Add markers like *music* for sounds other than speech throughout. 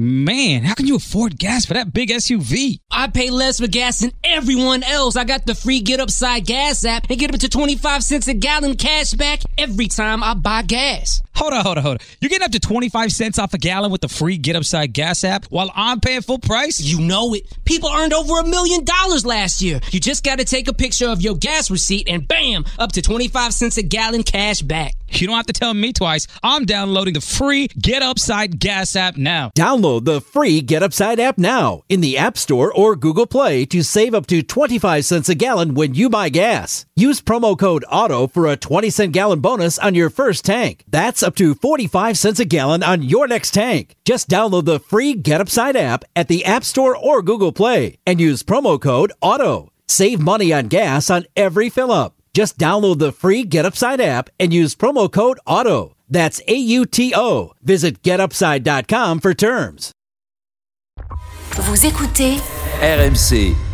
Man, how can you afford gas for that big SUV? I pay less for gas than everyone else. I got the free Get Upside Gas app and get up to 25 cents a gallon cash back every time I buy gas. Hold on, hold on, hold on. You're getting up to 25 cents off a gallon with the free Get Upside Gas app while I'm paying full price? You know it. People earned over a million dollars last year. You just got to take a picture of your gas receipt and bam, up to 25 cents a gallon cash back. You don't have to tell me twice. I'm downloading the free Get Upside Gas app now. Download the free Get Upside app now in the App Store or Google Play to save up to 25 cents a gallon when you buy gas. Use promo code AUTO for a 20 cent gallon bonus on your first tank. That's up to 45 cents a gallon on your next tank. Just download the free Get Upside app at the App Store or Google Play and use promo code AUTO. Save money on gas on every fill up. Just download the free Get Upside app and use promo code AUTO. That's A U T O. Visit getupside.com for terms. Vous écoutez RMC, RMC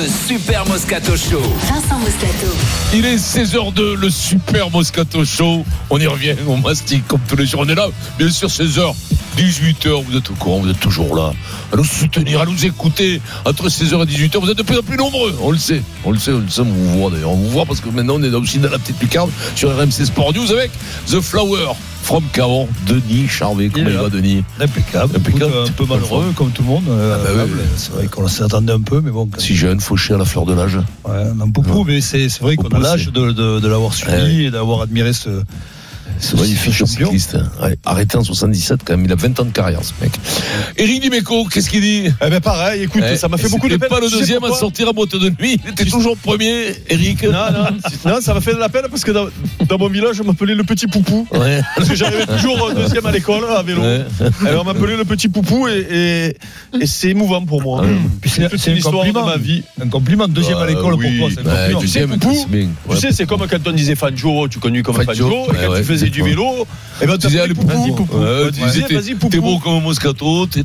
le Super Moscato Show. Vincent Moscato. Il est 16h02, le super Moscato Show. On y revient, on mastique comme tous les jours. On est là, bien sûr, 16h, 18h. Vous êtes au courant, vous êtes toujours là. À nous soutenir, à nous écouter. Entre 16h et 18h, vous êtes de plus en plus nombreux. On le sait, on le sait, on le sait, on vous voit d'ailleurs. On vous voit parce que maintenant, on est aussi dans la petite lucarne sur RMC Sport News avec The Flower. From Caron, Denis Charvet. Comment Il va. Denis Impeccable. Impeccable. Un peu malheureux, comme tout le monde. euh, Ah bah oui. C'est vrai qu'on s'attendait un peu, mais bon. Si jeune, fauché à la fleur de l'âge. Ouais, on aime beaucoup, mais c'est vrai qu'on a l'âge de, de, de l'avoir suivi Ouais. et d'avoir admiré ce. C'est magnifique, ce ce cycliste. Ouais, arrêté en 77, quand même. Il a 20 ans de carrière, ce mec. Éric Dimeco, qu'est-ce qu'il dit? Eh ben pareil, écoute, Eh, ça m'a fait beaucoup de peine. pas le deuxième à sortir à boîte de nuit. Il était toujours premier, Eric. Non, non, non, ça m'a fait de la peine parce que dans, dans mon village, on m'appelait le petit poupou. Ouais. *laughs* Parce que j'arrivais toujours deuxième à l'école à vélo. Ouais. Alors on m'appelait le petit poupou et, et, et c'est émouvant pour moi. C'est l'histoire de compliment. ma vie. Un compliment, deuxième à Euh, l'école oui, pour toi, c'est un bah, compliment. deuxième, Poupou. Tu sais, c'est comme quand on disait Fanjo, tu connu comme Fanjo, et quand tu faisais du vélo, et ben Tu disais, allez, poupou, Tu disais, t'es- vas-y, poupou. T'es beau comme un Moscato, t'es-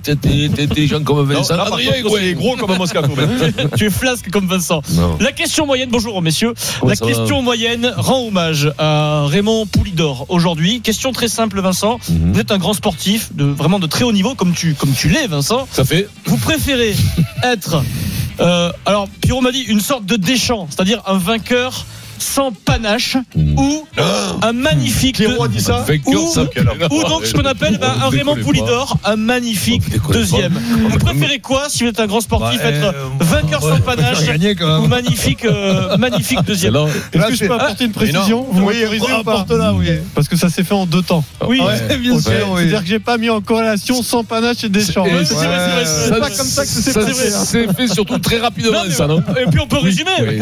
intelligent comme Vincent. Adrien, c'est gros comme un Moscato. *laughs* tu es flasque comme Vincent. La question moyenne, bonjour messieurs. La question moyenne rend hommage à Raymond Poulidor aujourd'hui. Question très simple, Vincent. Mhm. Vous êtes un grand sportif, de, vraiment de très haut niveau, comme tu, comme tu l'es, Vincent. Ça fait Vous préférez être, euh, alors Pierrot m'a dit, une sorte de déchant, c'est-à-dire un vainqueur sans panache Mhm. ou un magnifique. Cléro a dit ça vainqueur, Ou- Ou donc ce qu'on appelle un Raymond Poulidor, un magnifique deuxième. pas. Vous préférez quoi si vous êtes un grand sportif, Ouais, être euh, vainqueur sans panache préfère gagner quand ou magnifique, euh, magnifique deuxième là. Est-ce que je peux apporter une précision Vous m'autorisez ou pas Apporte là, oui. Parce que ça s'est fait en deux temps. Oui, Ouais, *laughs* bien sûr, oui. C'est-à-dire que j'ai pas mis en corrélation sans panache et Deschamps. C'est pas comme ça que c'est Ça, passé. hein. C'est fait surtout très rapidement, ça, non Et puis on peut résumer. Oui.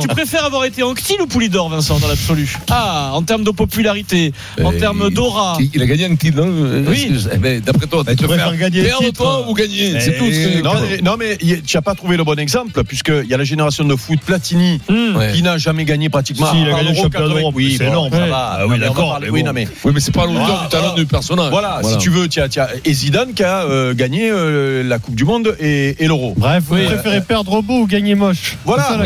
Tu préfères avoir été Anctil ou Poulidor, Vincent, dans l'absolu? Ah, en termes de popularité, en Eh, termes d'aura. Il a gagné un titre, non? Oui. Eh ben, D'après toi, Mais tu préfères préfères gagner le perdre titre. toi ou gagner? C'est tout. ce que- Non, mais, non, mais tu n'as pas trouvé le bon exemple, puisqu'il y a la génération de foot Platini Hmm. Qui n'a jamais gagné pratiquement. Si, il a à part gagné le championnat 80. d'Europe, Oui, c'est énorme. Ah oui, mais d'accord, mais Oui, non, mais Oui, mais c'est pas l'auteur Voilà. du talent du personnage. voilà, si tu veux, tu as, tu as et Zidane qui a euh, gagné euh, la Coupe du Monde et, et l'Euro. Bref, vous préférez perdre beau ou gagner moche? Voilà,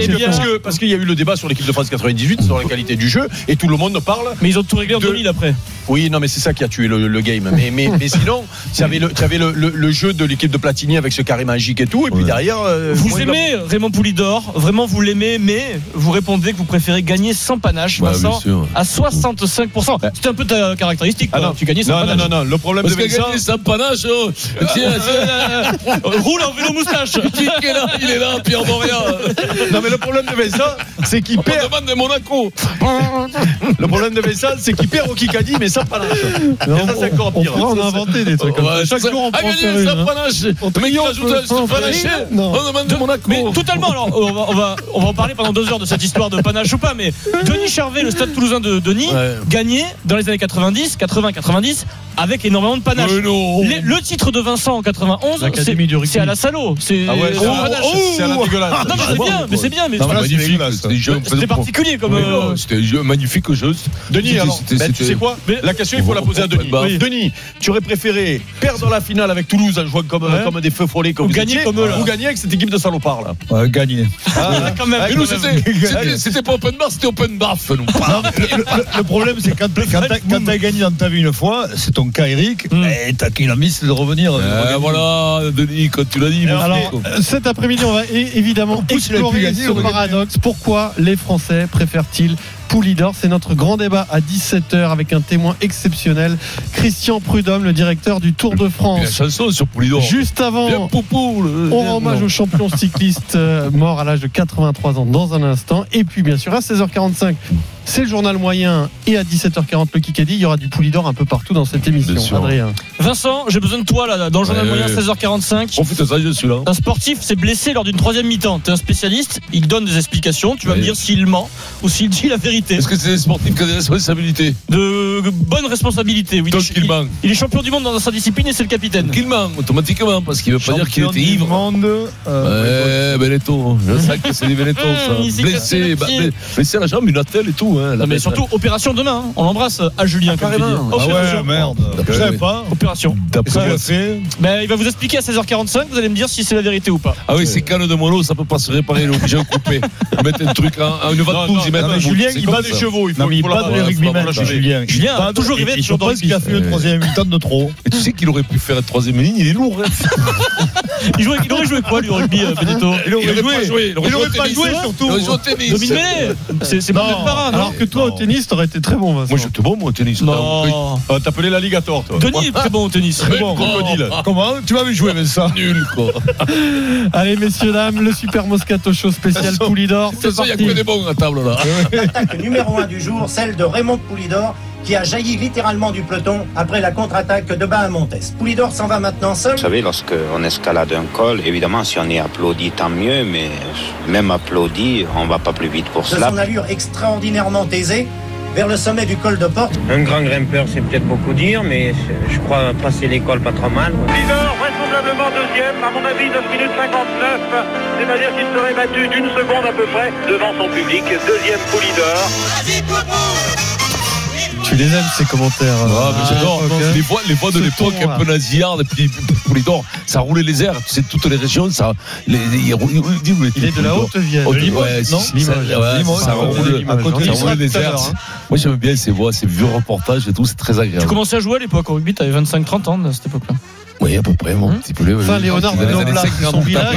parce qu'il y a eu le débat sur l'équipe de France 98 sur la qualité du jeu et tout le monde parle. Mais ils ont tout réglé en De- 2000 après. Oui, non, mais c'est ça qui a tué le, le game. Mais, mais, *laughs* mais sinon, tu avais le, avais le, le- le jeu de l'équipe de Platini avec ce carré magique et tout, et puis Ouais. derrière. euh, Vous moi, il a- aimez Raymond Poulidor, vraiment vous l'aimez, mais vous répondez que vous préférez gagner sans panache, Ouais, Vincent, à 65%. C'était un peu ta caractéristique. Ah quoi. non, tu gagnais sans non, non, panache. non, non, le problème Parce de Vincent. gagné sans panache. oh. *laughs* Tiens, tiens, Roule en vélo moustache. *laughs* qui est là? Il est là, Pierre Moria. Non, mais le problème de Vincent, c'est qu'il perd. demande de Monaco. Le problème de Vincent, c'est qu'il perd au Kikadi, mais ça, c'est encore On pire. pourrait en inventer des trucs comme ça. Chaque jour, on Ah, prend faire une. hein. rajoute. Non. On demande de Monaco. Mais totalement, alors on va, on, va, on va en parler pendant deux heures de cette histoire de panache ou pas, mais Denis Charvet, le stade toulousain de Denis, gagné dans les années 90, 80, 90, avec énormément de panache. Mais le titre de Vincent en 91, L'Académie c'est à la Salo. C'est Ah ouais, c'est oh, c'est un dégueulasse. Non, mais c'est bien, mais c'est bien, mais mais C'était particulier comme. Mais euh, C'était un jeu- magnifique jeu. Denis, alors, ben, tu sais quoi Mais- La question, il faut la poser à Denis. Oui. Denis, tu aurais préféré perdre la finale avec Toulouse en jouant comme, Ouais. comme des feux follets comme Ou vous gagner étiez, comme eux, là. Ou gagner avec cette équipe de salopards, là. Ouais, gagner. Ah, quand même. Mais nous, quand même. c'était- pas open bar, c'était open bar. nous. Non, le, problème, c'est quand, quand t'as quand t'as gagné dans ta vie une fois, c'est ton cas, Eric, Hmm. eh, t'as qu'il a mis, c'est de revenir. Euh, revenir. voilà, Denis, quand tu l'as dit. Alors, cet après-midi, on va évidemment explorer ce paradoxe. Pourquoi les Français préfèrent-ils Poulidor C'est notre grand débat à 17h avec un témoin exceptionnel, Christian Prudhomme, le directeur du Tour de la France. chanson sur Poulidor. Juste avant, poupou. le- on rend hommage au champion cycliste euh, mort à l'âge de 83 ans dans un instant. Et puis, bien sûr, à 16h45, c'est le journal moyen. Et à 17h40, le Kikadi, il y aura du Poulidor un peu partout dans cette émission. Adrien. Vincent, j'ai besoin de toi là, dans le journal Ouais, moyen ouais. 16h45. Profite de ça, je suis là. Un sportif s'est blessé lors d'une troisième mi-temps. T'es un spécialiste, il donne des explications. Tu vas me dire s'il ment ou s'il dit la vérité. Est-ce que c'est des sportifs qui ont des responsabilités De bonnes responsabilités. Oui, Donc il, il ment. il est champion du monde dans sa discipline et c'est le capitaine. Qu'il ment, automatiquement, parce qu'il veut pas dire qu'il était ivre. monde, euh, Ouais, Benetton. Je sais que c'est des Benetton, ça. *laughs* Blessé, le bah, blessé blessé à la jambe, une attelle et tout. Hein, la Non, mais surtout, opération demain. hein. On l'embrasse à Julien. comme. Ah Opération. ouais, merde. Je savais pas. Opération. D'après. Ben, il va vous expliquer à 16h45. Vous allez me dire si c'est la vérité ou pas. Ah oui, c'est canne de mono, ça peut pas se réparer, il est obligé de couper. Mettent un truc en une mais bout. Julien, il bat des chevaux. Il faut, pas la- chez la- Julien. Julien a toujours rêvé de pense qu'il a fait une troisième mi-temps de trop. Et tu sais qu'il aurait pu faire une troisième ligne, il est lourd. hein. Il, jouait- il aurait joué quoi, lui, au rugby, euh, Benedetto Il aurait pas joué. Il aurait pas joué, surtout. Il aurait joué au tennis. C'est c'est pas Non, le parrain, non alors que toi, au tennis, t'aurais été très bon, Vincent. Moi, j'étais bon, moi, au tennis. Non. Euh, T'appelais l'alligator, toi. Denis est très bon au tennis. Très Bon, crocodile. Comment Tu m'avais joué avec *laughs* ça Nul, quoi. *laughs* Allez, messieurs, dames, le Super Moscato Show spécial Poulidor. C'est façon, il y a que des bons à table, là. L'attaque *laughs* numéro 1 du jour, celle de Raymond Poulidor, qui a jailli littéralement du peloton après la contre-attaque de Bahamontes. Poulidor s'en va maintenant seul. Vous savez, lorsqu'on escalade un col, évidemment, si on est applaudi, tant mieux, mais même applaudi, on va pas plus vite pour De cela. son allure extraordinairement aisée, vers le sommet du col de Porte. Un grand grimpeur, c'est peut-être beaucoup dire, mais je crois passer l'école pas trop mal. Poulidor, vraisemblablement deuxième, à mon avis 9 minutes 59, c'est-à-dire qu'il serait battu d'une seconde à peu près devant son public. Deuxième Poulidor. Tu les aimes, ces commentaires. Ah, mais j'adore. ok. Les voix, les voix de l'époque, un peu nasillardes, et puis Poulidor, ça roulait les airs. Tu sais, toutes les régions, ça. Les, les- il est de la. Haute-Vienne. Haute- De Limoges, ouais, non ça- roule les airs. hein. Moi, j'aime bien ces voix, ces vieux reportages et tout, c'est très Tu agréable. commençais à jouer à l'époque au rugby, t'avais 25-30 ans à cette époque-là. Oui, à peu près, mon petit poulet. ouais, Enfin, oui. Léonard Dans les années Noblat, 50, son village,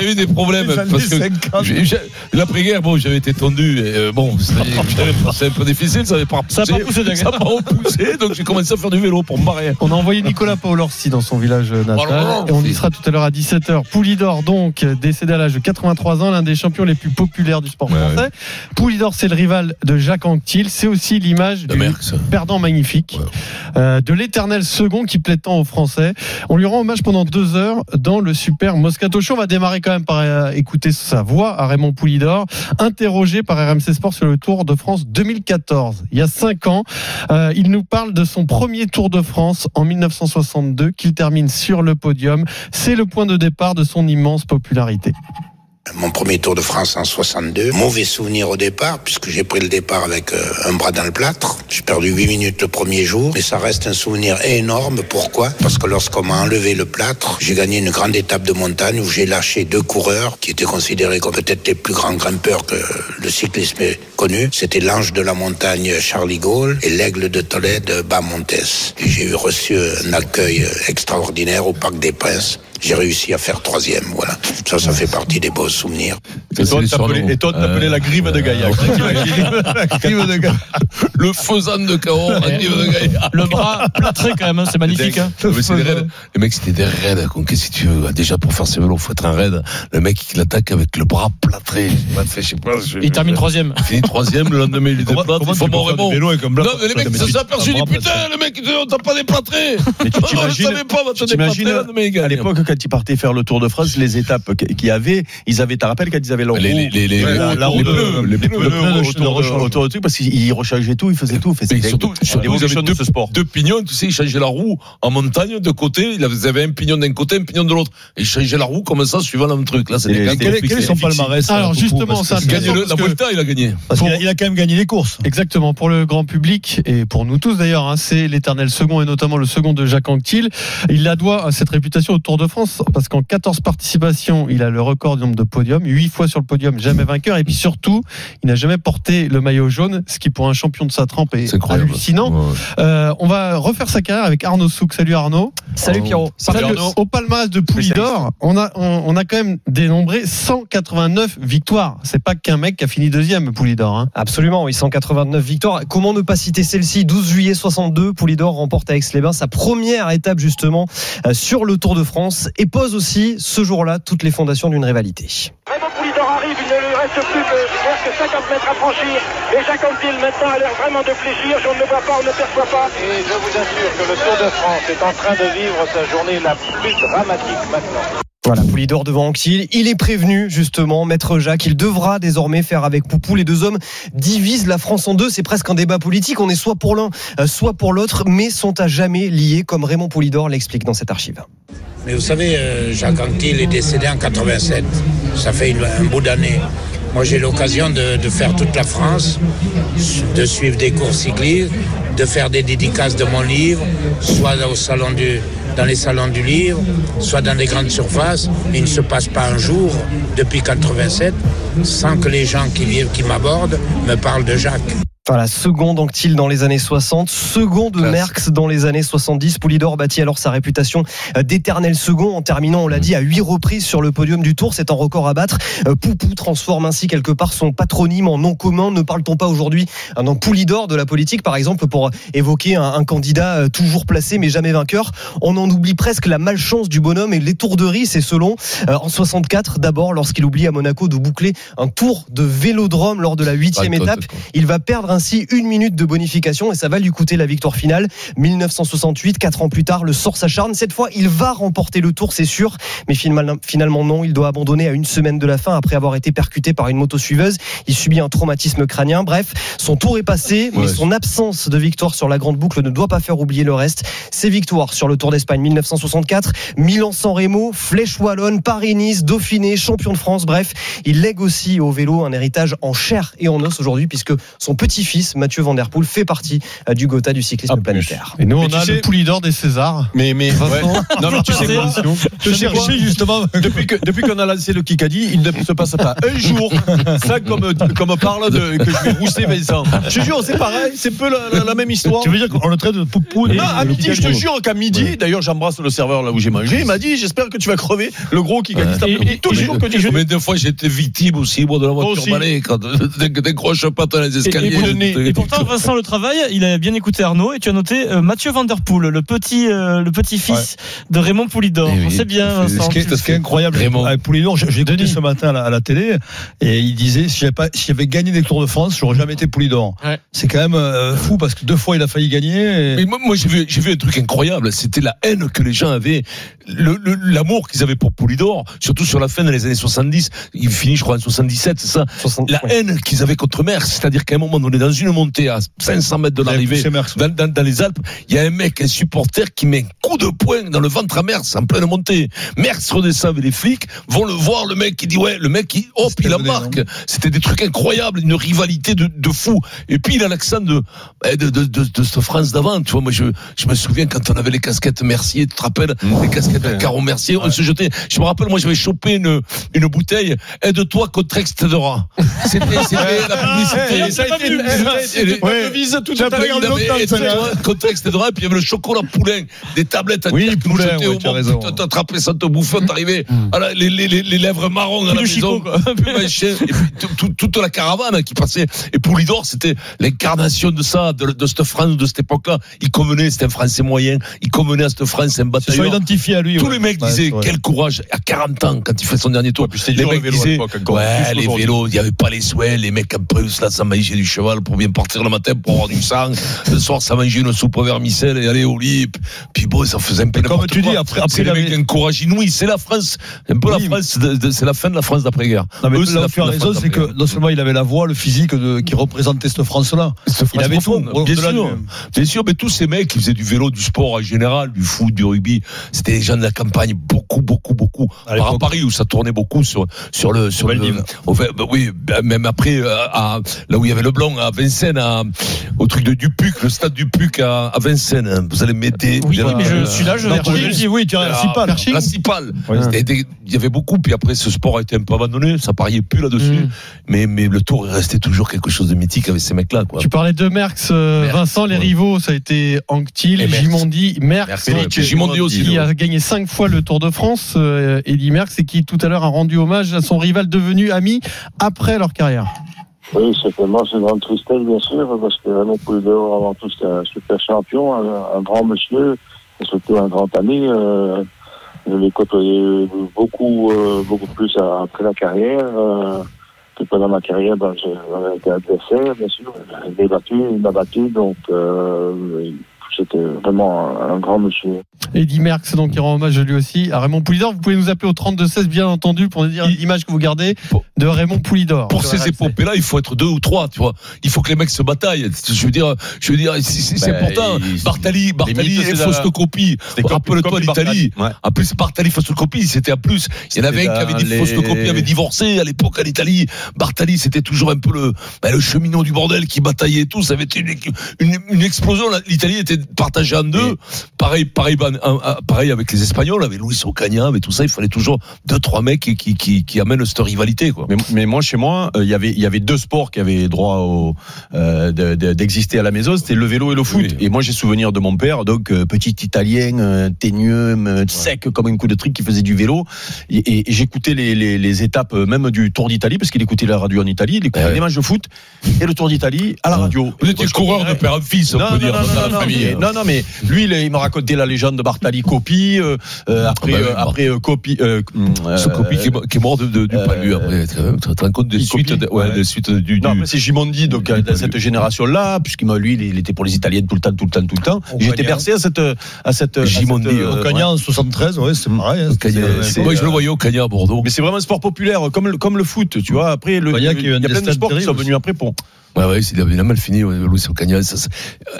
j'ai eu des problèmes Les années parce que 50. j'ai- j'ai- l'après-guerre, bon, j'avais été tendu. Et, euh, bon, j'avais- c'est un peu difficile, ça n'avait pas Ça pas poussé, n'a pas repoussé, donc j'ai commencé à faire du vélo pour me barrer. On a envoyé Nicolas Paolorsi dans son village natal Voilà. et on y sera tout à l'heure à 17h. Poulidor, donc, décédé à l'âge de 83 ans, l'un des champions les plus populaires du sport français. Poulidor, c'est le rival de Jacques Anquetil. C'est aussi l'image du perdant magnifique, euh, de l'éternel second qui plaît tant aux Français. On lui rend hommage pendant deux heures dans le super Moscato Show. On va démarrer quand même par euh, écouter sa voix à Raymond Poulidor, interrogé par RMC Sport sur le Tour de France 2014. Il y a cinq ans, euh, il nous parle de son premier Tour de France en 1962 qu'il termine sur le podium. C'est le point de départ de son immense popularité. Mon premier Tour de France en 62. Mauvais souvenir au départ, puisque j'ai pris le départ avec euh, un bras dans le plâtre. J'ai perdu 8 minutes le premier jour, mais ça reste un souvenir énorme. Pourquoi? Parce que lorsqu'on m'a enlevé le plâtre, j'ai gagné une grande étape de montagne où j'ai lâché deux coureurs qui étaient considérés comme peut-être les plus grands grimpeurs que le cyclisme ait connu. C'était l'ange de la montagne Charlie Gaulle et l'aigle de Tolède Bamontes. J'ai reçu un accueil extraordinaire au Parc des Princes. J'ai réussi à faire troisième, voilà. Ça, ça fait partie des beaux souvenirs. Et toi, t'appelais- t'appelais la grive de Gaillac. La grive de gars. *laughs* Le faisan de Cahors, la grive de Gaillard. Le bras plâtré quand même, hein, c'est magnifique. hein. Les mecs, c'était des raids. Qu'est-ce que tu veux Déjà, pour faire ses vélos, faut être un raid. Le mec, il attaque avec le bras plâtré. Je sais pas, je sais pas, je- Il termine troisième. Il finit troisième, le lendemain, il déplate. comment Il faut mon Raymond. Non, mais les mecs, mais ça tu- s'est aperçu. un Il dit, bras putain, le mec, on t'a pas déplâtré. Mais tu *laughs* t'imagines, à l'époque, quand ils partaient faire le Tour de France, les étapes qu'il y avait, ils avaient, t'as rappelles quand ils avaient leur Les- roue, les- les- la- roue les de- pneus, les pneus, autour du truc, parce qu'ils rechangeaient tout, ils faisaient tout. Mais surtout, vous avez deux, de ce sport. deux pignons, tu sais, ils changeaient la roue en montagne de côté. Ils avaient un pignon d'un côté, un pignon de l'autre. Et ils changeaient la roue comme ça, suivant le même truc. Là, c'est Et des gars quel- est son palmarès Alors, justement, ça, la Vuelta, il a gagné. Il a quand même gagné les courses. Exactement, pour le grand public et pour nous tous d'ailleurs, hein, c'est l'éternel second et notamment le second de Jacques Anquetil. Il la doit à cette réputation au Tour de France France parce qu'en 14 participations, il a le record du nombre de podiums, 8 fois sur le podium, jamais vainqueur. Et puis surtout, il n'a jamais porté le maillot jaune, ce qui pour un champion de sa trempe est, hallucinant. Ouais. Euh, on va refaire sa carrière avec Arnaud Souk. Salut Arnaud. Salut Pierrot. Parce que Au palmarès de Poulidor, on a, on, on a quand même dénombré 189 victoires. C'est pas qu'un mec qui a fini deuxième, Poulidor. Hein. Absolument, oui, 189 victoires. Comment ne pas citer celle-ci? 12 juillet 62, Poulidor remporte à Aix-les-Bains sa première étape justement euh, sur le Tour de France et pose aussi ce jour-là toutes les fondations d'une rivalité. Raymond Poulidor arrive, il ne lui reste plus que, moins que 50 mètres à franchir. Et Jacques Anquetil maintenant a l'air vraiment de fléchir. Je ne le vois pas, on ne le perçoit pas. Et je vous assure que le Tour de France est en train de vivre sa journée la plus dramatique maintenant. Voilà, Poulidor devant Anquetil. Il est prévenu, justement, Maître Jacques. Il devra désormais faire avec Poupou. Les deux hommes divisent la France en deux. C'est presque un débat politique. On est soit pour l'un, euh, soit pour l'autre, mais sont à jamais liés, comme Raymond Poulidor l'explique dans cette archive. Mais vous savez, euh, Jacques Anquetil est décédé en 87. Ça fait un bout d'année. Moi, j'ai l'occasion de, de faire toute la France, de suivre des cours cyclistes, de faire des dédicaces de mon livre, soit au salon du, dans les salons du livre, soit dans les grandes surfaces. Il ne se passe pas un jour depuis 87 sans que les gens qui vivent, qui m'abordent, me parlent de Jacques. Voilà, second Anctil dans les années 60, second de Merckx dans les années 70. Poulidor bâtit alors sa réputation euh, d'éternel second en terminant, on l'a dit, à huit reprises sur le podium du Tour. C'est un record à battre. Euh, Poupou transforme ainsi quelque part son patronyme en nom commun. Ne parle-t-on pas aujourd'hui euh, d'un Poulidor de la politique, par exemple, pour évoquer un, un candidat toujours placé mais jamais vainqueur? On en oublie presque la malchance du bonhomme et l'étourderie, c'est selon. Euh, en 64, d'abord, lorsqu'il oublie à Monaco de boucler un tour de vélodrome lors de la huitième Raconte, étape. Il va perdre ainsi une minute de bonification et ça va lui coûter la victoire finale. 1968, quatre ans plus tard, le sort s'acharne. Cette fois, il va remporter le tour, c'est sûr. Mais finalement, non. Il doit abandonner à une semaine de la fin après avoir été percuté par une moto suiveuse. Il subit un traumatisme crânien. Bref, son tour est passé, mais Ouais. son absence de victoire sur la grande boucle ne doit pas faire oublier le reste. Ses victoires sur le Tour d'Espagne 1964, Milan-San Remo, Flèche Wallonne, Paris-Nice, Dauphiné, champion de France. Bref, il lègue aussi au vélo un héritage en chair et en os aujourd'hui puisque son petit-fils, Mathieu Van Der Poel, fait partie euh, du Gotha du cyclisme planétaire. Et nous, on Mais tu a sais- le Poulidor des Césars. Mais, mais, ouais. *laughs* non, mais tu sais quoi Je cherchais justement. *laughs* Depuis que depuis qu'on a lancé le Kikadi, il ne se passe pas un jour ça comme comme parle de que je vais rousser Vincent. Je te jure, c'est pareil, c'est peu la, la- la même histoire. Tu veux dire qu'on le traite de poupou et Non, à midi, je te jure qu'à midi, d'ailleurs, j'embrasse le serveur là où j'ai mangé. Il m'a dit, j'espère que tu vas crever le gros Kikadi. cet après-midi. Tous les jours que tu Combien de fois été victime aussi, moi, de la voiture balai, quand *laughs* décroche pas dans les escaliers. Et, pourtant, Vincent Le Travail, il a bien écouté Arnaud et tu as noté euh, Mathieu Van Der Poel, le petit, euh, le petit-fils de Raymond Poulidor. Eh oui. C'est bien, Vincent. Ce qui est, ce qui est incroyable Raymond. avec Poulidor, j'ai écouté ce matin à la, à la télé et il disait si j'avais pas, si j'avais gagné des Tours de France, j'aurais jamais été Poulidor. Ouais. C'est quand même euh, fou parce que deux fois il a failli gagner. et- Mais moi, moi, j'ai vu, j'ai vu un truc incroyable. C'était la haine que les gens avaient, le- le- l'amour qu'ils avaient pour Poulidor, surtout sur la fin des années 70. Il finit, je crois, en 77, c'est ça? 60, La ouais. haine qu'ils avaient contre Merckx, c'est-à-dire qu'à un moment donné, dans une montée à 500 mètres de l'arrivée, dans, dans- dans les Alpes, il y a un mec, un supporter qui met un coup de poing dans le ventre à Merckx en pleine montée. Merckx redescend avec les flics, vont le voir, le mec qui dit ouais, le mec qui, hop, il la marque. C'était des trucs incroyables, une rivalité de, de fou. Et puis il a l'accent de, eh, de, de, de, de cette France d'avant. Tu vois, moi je, je me souviens quand on avait les casquettes Mercier, tu te rappelles, les casquettes de Caron Mercier, on se jetait. Je me rappelle, moi j'avais chopé une, une bouteille, aide-toi contre Extedera. C'était, c'était la publicité. Ça ça devise tout à l'heure. puis il y avait le chocolat poulain, des tablettes à Oui, poulain, ouais, au tu as monde. raison. Putain, T'attrapais ça, te bouffais, t'arrivais, la- les, les, les, les lèvres marron à la le maison. toute la caravane qui passait. Et Poulidor, c'était l'incarnation de ça, de, cette France, de cette époque-là. Il convenait, c'était un Français moyen, il convenait à cette France, un bataillon. identifiés à lui. Tous les mecs disaient quel courage à 40 ans quand il fait son dernier tour. les mecs disaient ouais les vélos, il n'y avait pas les souhaits, les mecs plus là ça mangeait du cheval pour bien partir le matin pour avoir du sang. Le soir ça mangeait une soupe vermicelle et aller au lit. Puis bon ça faisait un peu Comme tu quoi. dis, après- après, c'est les mecs avait- qui ont un courage inouï. C'est la France, un peu Oui, la France, c'est la fin de la France d'après-guerre. Non, mais Eux, là la où tu as raison, France c'est que non seulement il avait la voix, le physique de- qui représentait cette France-là. Cette Il France avait tout. Bien sûr, bien sûr, mais tous ces mecs qui faisaient du vélo, du sport en général, du foot, du rugby, c'était des gens de la campagne, beaucoup, beaucoup, beaucoup. À à. Paris où ça tournait beaucoup sur sur le sur le, au oui, bah, même après euh, à, là où il y avait le blanc à, à Vincennes, à- au truc de Dupuc, le stade Dupuc à, à Vincennes. Vous allez m'aider. Oui, mais je- celui-là, je l'ai Non, retenu. je- Si, oui, tu as. C'était des- Il y avait beaucoup, puis après, ce sport a été un peu abandonné. Ça pariait plus là-dessus. Mm. Mais, mais le tour est resté toujours quelque chose de mythique avec ces mecs-là, quoi. Tu parlais de Merckx, euh, Vincent, les rivaux, ça a été Anctil, Merckx. Gimondi, Merckx, Merckx, qui- Gimondi aussi, qui ouais. a gagné cinq fois le Tour de France, euh, Eddy Merckx, et qui tout à l'heure a rendu hommage à son rival devenu ami après leur carrière. Oui, certainement, c'est une grande tristesse, bien sûr, parce que Raymond Poulidor, avant tout, c'était un super champion, un, grand monsieur, et surtout un grand ami. Euh, je l'ai côtoyé beaucoup, euh, beaucoup plus après la carrière. Euh, que pendant ma carrière, ben, ai été adversaire, bien sûr. Je l'ai battu, il m'a battu, donc euh, c'était vraiment un, un grand monsieur. Eddy Merckx, donc, qui rend hommage lui aussi à Raymond Poulidor. Vous pouvez nous appeler au 32-16, bien entendu, pour nous dire l'image que vous gardez de Raymond Poulidor. Pour ces épopées-là, il faut être deux ou trois, tu vois. Il faut que les mecs se bataillent. Je veux dire, je veux dire, c'est- Ben, important. il- Bartali, Bartali et Coppi- Rappelle-toi l'Italie. Bartali, ouais. En plus, Bartali, Fausto Coppi, c'était en plus. Il y en avait un qui avait dit Coppi avait divorcé à l'époque en Italie. Bartali, c'était toujours un peu le, ben, le cheminot du bordel qui bataillait et tout. Ça avait été une, une, une explosion. L'Italie était partagée en deux. Pareil, pareil, pareil avec les Espagnols, avec Luis Ocaña, avec tout ça. Il fallait toujours deux, trois mecs qui, qui, qui, qui amènent cette rivalité, quoi. Mais, mais moi, chez moi, euh, il y avait il y avait deux sports qui avaient droit au, euh, de- de- d'exister à la maison, c'était le vélo et le foot. Et moi, j'ai souvenir de mon père, donc euh, petit Italien, euh, teigneux, sec comme un coup de trick, qui faisait du vélo. Et, et- et j'écoutais les, les, les étapes même du Tour d'Italie, parce qu'il écoutait la radio en Italie, il écoutait les matchs de foot et le Tour d'Italie à la radio. Vous étiez coureur de père en fils, on non, peut non, dire, non, dans la famille. Mais- non, non, mais lui, il, il m'a raconté la légende de Bartali Coppi. euh, euh, après, Ah bah oui, euh, après euh, Coppi. euh, Ce Coppi qui, est mo- qui est mort de, de- du palu après. Tu te rends compte des suites, de, ouais, Ouais. des suites du. Non, après, c'est Gimondi, donc dans cette génération-là, puisqu'il m'a lui, il, il était pour les Italiens tout le temps, tout le temps, tout le temps. J'étais bercé à cette, à cette. Gimondi, à cette, ouais. ouais. en 73, ouais, c'est pareil. hein, moi, je le voyais au Cagna à Bordeaux. Mais c'est vraiment un sport populaire, comme le, comme le foot, tu vois. Après, le, il y a, plein de sports qui sont venus après pour. Ouais, ouais, il a, mal fini. Ça, ça-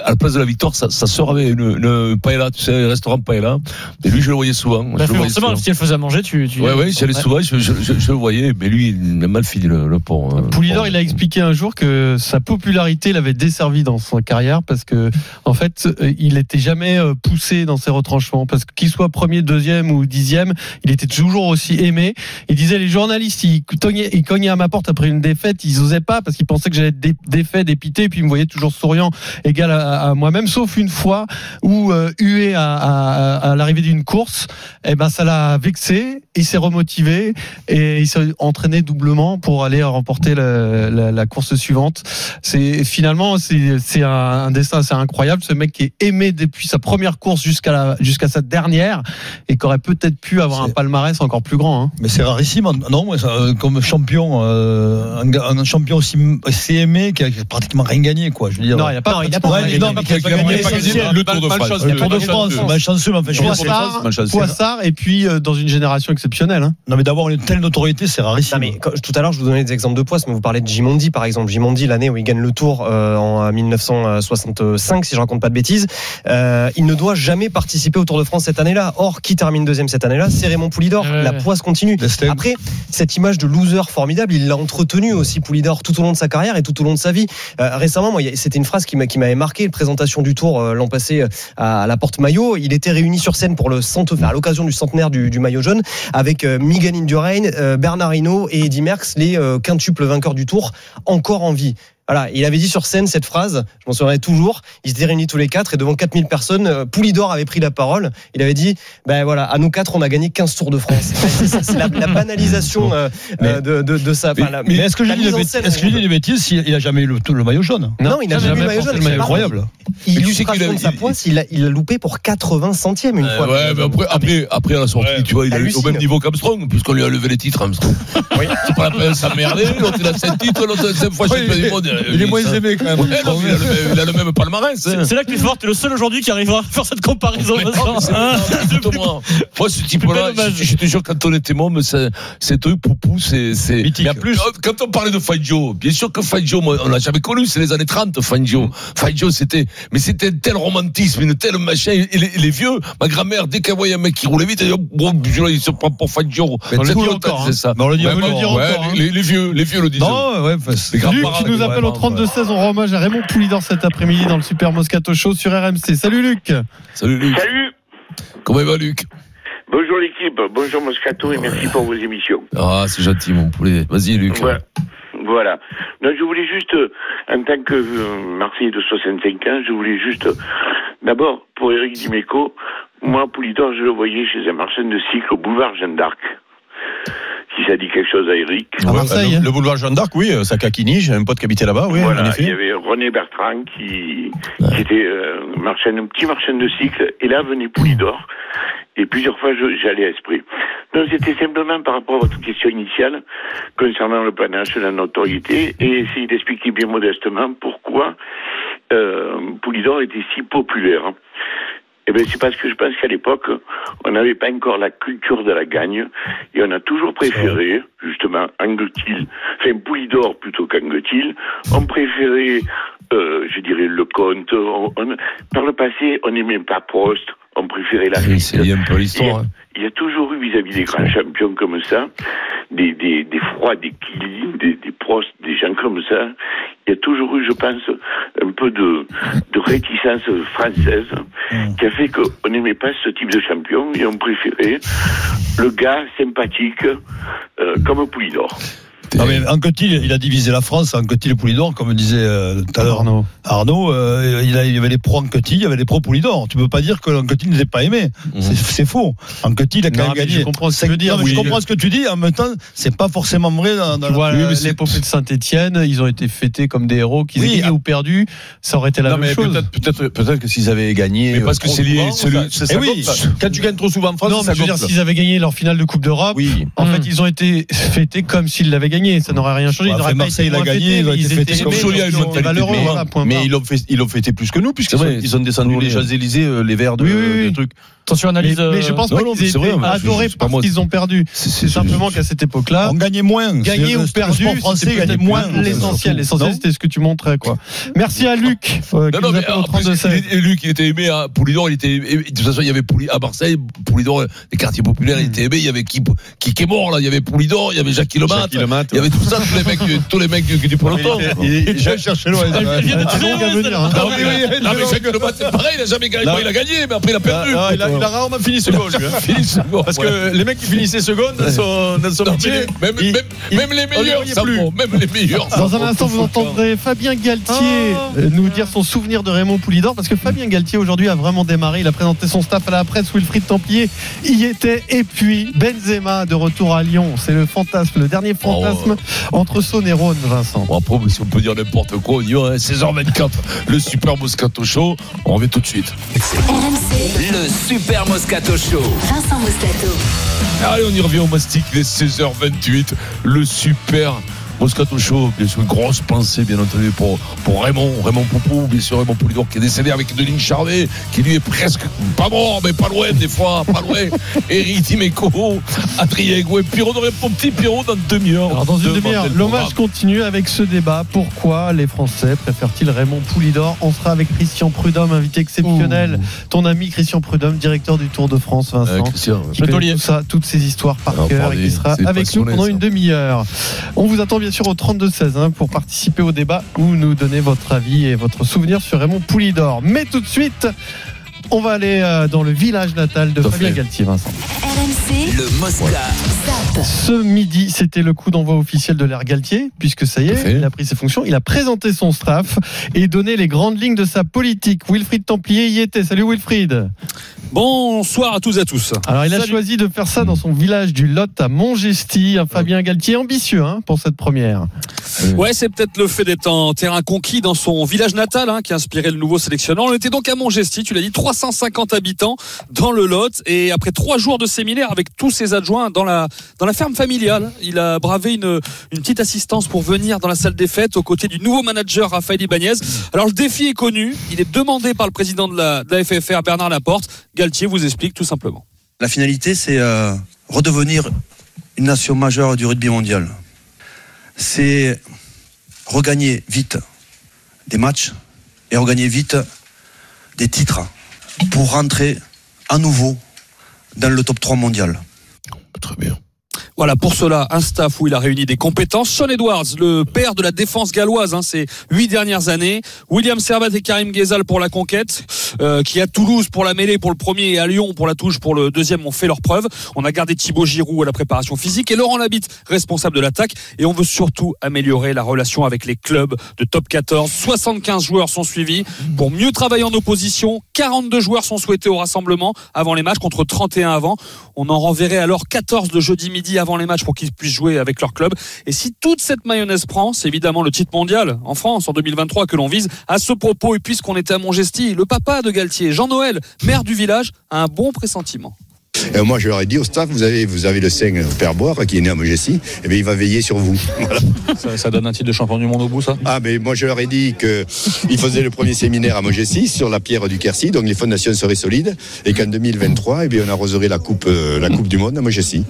à la place de la victoire, ça, sort avec une, une paella, tu sais, un restaurant paella. Et lui, je le voyais souvent. Bah, je le voyais forcément, souvent. si elle faisait à manger, tu. tu Ouais, ouais, Ouais. souvent, je, je, je, je le voyais, mais lui, il a mal fini le, le pont. hein, Poulidor, il a expliqué un jour que sa popularité l'avait desservi dans sa carrière parce que, en fait, euh, il était jamais euh, poussé dans ses retranchements parce que qu'il soit premier, deuxième ou dixième, il était toujours aussi aimé. Il disait les journalistes, ils cognaient, ils cognaient à ma porte après une défaite, ils osaient pas parce qu'ils pensaient que j'allais être dé- défait, dépité, et puis ils me voyaient toujours souriant, égal à, à moi-même, sauf une fois où euh, hué à, à, à l'arrivée d'une course, eh ben ça l'a vexé, il s'est remotivé et il s'est entraîné doublement pour aller remporter la, la- la course suivante. C'est finalement c'est c'est un, un destin assez incroyable. Ce mec qui est aimé depuis sa première course jusqu'à jusqu'à sa dernière et qui aurait peut-être pu avoir un palmarès encore plus grand. Hein. Mais c'est rarissime, non euh, Comme champion, euh, un, champion aussi, aussi aimé qui a pratiquement rien gagné, quoi. Je veux dire. Non, il a pas. Non, il a pas pas gagné. Le Tour de France. Le Tour de France, malchanceux, mais enfin, Poissard, malchanceux. Poissard, et puis euh, dans une génération exceptionnelle. Hein. Non, mais d'avoir une telle notoriété, c'est rarissime. Mais tout à l'heure, je vous donnais des exemples de poids, mais vous parlez de Gimondi, par exemple. Gimondi, l'année où il gagne le Tour euh, en 1965, si je raconte pas de bêtises, euh, il ne doit jamais participer au Tour de France cette année-là. Or, qui termine deuxième cette année-là? C'est Raymond Poulidor. La poisse continue. Après, cette image de loser formidable, il l'a entretenu aussi Poulidor tout au long de sa carrière et tout au long de sa vie. Récemment, c'était une phrase qui m'a- qui m'avait marqué. Une présentation du Tour euh, l'an passé euh, à la Porte Maillot. Il était réuni sur scène pour le cent- à l'occasion du centenaire du, maillot jaune avec euh, Miguel Indurain, Bernard Hinault et Eddy Merckx, les quintuples vainqueurs du Tour, encore en vie. Voilà, il avait dit sur scène cette phrase, je m'en souviendrai toujours. Ils étaient réunis tous les quatre et devant 4000 personnes, euh, Poulidor avait pris la parole. Il avait dit, ben voilà, à nous quatre, on a gagné 15 Tours de France. *laughs* C'est- la, la banalisation euh, euh, de, de, de ça. Enfin, la- Mais est-ce que je dis des bêtises Est-ce que je dis des bêtises s'il il a jamais eu le, le maillot jaune? Non, il n'a jamais eu le maillot jaune. C'est incroyable. qu'il Illustration a- sa il- poisse, il a, il a loupé pour 80 centièmes une Euh, fois. ouais, mais après, après, après, à la sortie, tu vois, il est au même niveau qu'Armstrong, puisqu'on lui a levé les titres, Armstrong. C'est pas la peine de s'emmerder, l'autre il a 7 titres, l'autre il a 5 fois Ouais, champion il du monde. Il est moins aimé, quand même. Ouais, non, mais il, a le, même- il a le même palmarès. hein. C'est là que Clifford est le seul aujourd'hui qui arrivera à faire cette comparaison. Mais non, mais c'est- Hein. Moi, ce type-là, je je te jure, quand on était môme, c'est- ces trucs, poupou, c'est. Mais en plus, quand on parlait de Fangio, bien sûr que Fangio, moi, on l'a jamais connu, c'est les années 30, Fangio. Fangio, c'était, mais c'était un tel romantisme, une telle machin, et les, les vieux, ma grand-mère, dès qu'elle voyait un mec qui roulait vite, elle disait, bon, celui-là, il se prend pour Fangio. Mais on le C'est dit longtemps, encore, c'est hein. ça. Mais on le dit encore, hein. les, vieux, les vieux le disent. Non, ouais, Les grands-parents, nous. Au 32-16, on rend hommage à Raymond Poulidor cet après-midi dans le Super Moscato Show sur RMC. Salut Luc Salut Luc. Salut Comment va Luc? Bonjour l'équipe, bonjour Moscato et merci pour vos émissions. Ah, c'est gentil mon poulet. Vas-y Luc. Voilà. Voilà. Non, je voulais juste, euh, en tant que euh, Marseillais de 65 ans, je voulais juste, euh, d'abord, pour Eric Dimeco, moi, Poulidor, je le voyais chez un marchand de cycle au boulevard Jeanne d'Arc. Si ça dit quelque chose à Eric. Ouais, le, le boulevard Jeanne d'Arc, oui, ça caquini, j'ai un pote qui habitait là-bas, oui, en il y avait René Bertrand qui, qui était euh, marchand, un petit marchand de cycle, et là venait Poulidor, et plusieurs fois j'allais à Esprit. Donc c'était simplement par rapport à votre question initiale concernant le panache, la notoriété, et essayer d'expliquer bien modestement pourquoi euh, Poulidor était si populaire. Eh bien, c'est parce que je pense qu'à l'époque, on n'avait pas encore la culture de la gagne, et on a toujours préféré, justement, Anquetil, enfin Poulidor plutôt qu'Anquetil. On préférait, euh, je dirais, le comte. On- on- par le passé, on n'aimait pas Prost, on préférait la Oui, c'est lié un peu l'histoire. Il y a toujours eu vis-à-vis des grands champions comme ça, des, des, des froids, des Kili, des, des Prost, des gens comme ça. Il y a toujours eu, je pense, un peu de, de *laughs* réticence française qui a fait qu'on n'aimait pas ce type de champion et on préférait le gars sympathique euh, comme Poulidor. Non mais Anquetil, il a divisé la France, Anquetil et Poulidor, comme disait euh, tout à l'heure Arnaud. Arnaud, euh, il, a- il y avait les pro Anquetil, il y avait les pro Poulidor. Tu peux pas dire que Anquetil n'était pas aimé. C'est- C'est faux. Anquetil a quand Non, même gagné. je comprends ce que tu mais oui. Je comprends ce que tu dis. En même temps, c'est pas forcément vrai dans, dans vois, euh, l'épopée de Saint-Etienne, ils ont été fêtés comme des héros, qu'ils Oui, aient gagné ah. ou perdu, ça aurait été la Non, même mais chose. peut-être, peut-être, peut-être que s'ils avaient gagné. Mais parce que c'est lié, souvent, celui- ça- c'est Eh ça oui, quand tu gagnes trop souvent en France, non, ça mais je veux dire, s'ils avaient gagné leur finale de Coupe d'Europe, en fait, ils ont été fêtés comme s'ils l'avaient gagné. Ça n'aurait rien changé. Ouais, Ils après, Marseille l'a gagné, ils fêtés étaient comme ils point Mais ils l'ont fêté plus que nous, puisqu'ils C'est sont- vrai. ils ont descendu les. Champs-Élysées, euh, les verres de, Oui, oui, oui. de trucs. Attention, Mais, analyse. mais je pense non, pas qu'ils aient adorés parce qu'ils ont perdu. C'est- simplement qu'à cette époque-là, On gagnait moins. gagner ou le perdu, français gagnait moins. l'essentiel. L'essentiel, c'était ce que tu montrais, quoi. Merci à Luc, euh, qui Non, non, nous mais appelle au en plus, 32 il était- Luc, il était aimé à Poulidor, il était aimé- de toute façon, il y avait Pouli, à Marseille, Poulidor, les quartiers populaires, il était aimé, il y avait qui, qui, qui est mort, là, il y avait Poulidor, il y avait Jacques Lemat, il y avait tout ça, tous les mecs, du- tous les mecs du, du peloton. Cherché loin. Elle vient de très loin, venir, hein. Non, mais, non, mais Jacques Lemat, c'est pareil, il a jamais gagné, il a gagné, mais après, il a perdu. Ah, il, a, il a rarement fini second, lui, hein. Second, Parce ouais. que les mecs qui finissaient second dans son, dans son Non, métier, même, les meilleurs, ça même les meilleurs. Dans un instant, vous entendrez Fabien Galtier euh, nous dire son souvenir de Raymond Poulidor parce que Fabien Galtier aujourd'hui a vraiment démarré. Il a présenté son staff à la presse. Wilfried Templier y était. Et puis Benzema de retour à Lyon. C'est le fantasme, le dernier fantasme entre Saône et Rhône, Vincent. Bon, après, si on peut dire n'importe quoi, on y va, hein. 16h24, le super Moscato Show. On revient tout de suite. RMC, Le Super Moscato Show. Vincent Moscato. Allez, on y revient au mastic, il est 16h28, le super Moscato Show, bien sûr, une grosse pensée, bien entendu, pour, pour Raymond, Raymond Poupou, bien sûr, Raymond Poulidor, qui est décédé avec Denis Charvet, qui lui est presque pas mort, mais pas loin, des fois, pas loin. *laughs* Eric Dimeco, Adrien Gouet, Pierrot mon petit Pierrot dans une demi-heure. Alors dans une demi-heure, l'hommage continue avec ce débat. Pourquoi les Français préfèrent-ils Raymond Poulidor On sera avec Christian Prudhomme, invité exceptionnel. Ton ami Christian Prudhomme, directeur du Tour de France, Vincent. Christian, Qui tout ça, toutes ces histoires par Ah, cœur et qui sera avec nous pendant ça. une demi-heure. On vous attend bien sûr au 32-16 hein, pour participer au débat ou nous donner votre avis et votre souvenir sur Raymond Poulidor. Mais tout de suite, on va aller euh, dans le village natal de Fabien. Galtier, Vincent. Le Mosca. Ce midi, c'était le coup d'envoi officiel de l'ère Galtier, puisque ça y est, il a pris ses fonctions, il a présenté son staff et donné les grandes lignes de sa politique. Wilfried Templier y était. Salut Wilfried. Bonsoir à tous et à tous. Alors il a Salut. choisi de faire ça dans son village du Lot à Montgesty. Un Fabien Galtier ambitieux hein, pour cette première. Ouais, c'est peut-être le fait d'être en terrain conquis dans son village natal hein, qui a inspiré le nouveau sélectionnant. On était donc à Montgesty, tu l'as dit, 350 habitants dans le Lot. Et après trois jours de séminaire avec tous ses adjoints dans la, dans la ferme familiale, il a bravé une, petite assistance pour venir dans la salle des fêtes aux côtés du nouveau manager Raphaël Ibanez. Alors le défi est connu, il est demandé par le président de la, de FFR, Bernard Laporte. Galtier vous explique tout simplement. La finalité, c'est euh, redevenir une nation majeure du rugby mondial. C'est regagner vite des matchs et regagner vite des titres pour rentrer à nouveau dans le top 3 mondial. Très bien. Voilà, pour cela, un staff où il a réuni des compétences. Sean Edwards, le père de la défense galloise, hein, ces huit dernières années. William Servat et Karim Ghezal pour la conquête, euh, qui à Toulouse pour la mêlée pour le premier et à Lyon pour la touche pour le deuxième ont fait leurs preuves. On a gardé Thibaut Giroud à la préparation physique et Laurent Labitte, responsable de l'attaque. Et on veut surtout améliorer la relation avec les clubs de top 14. 75 joueurs sont suivis pour mieux travailler en opposition. 42 joueurs sont souhaités au rassemblement avant les matchs contre 31 avant. On en renverrait alors 14 de jeudi midi avant les matchs pour qu'ils puissent jouer avec leur club. Et si toute cette mayonnaise prend, c'est évidemment le titre mondial en France en 2023 que l'on vise. À ce propos, et puisqu'on était à Montgesty, le papa de Galtier, Jean-Noël, maire du village, a un bon pressentiment. Euh, moi, je leur ai dit au staff, vous avez, vous avez le sein au père Boire qui est né à Mogessi, et bien il va veiller sur vous. *laughs* Voilà. Ça, ça donne un titre de champion du monde au bout, ça? Ah, mais moi, je leur ai dit qu'il *laughs* faisait le premier séminaire à Mogessi sur la pierre du Quercy, donc les fondations seraient solides, et qu'en 2023, eh bien, on arroserait la coupe, euh, la coupe du monde à Mogessi.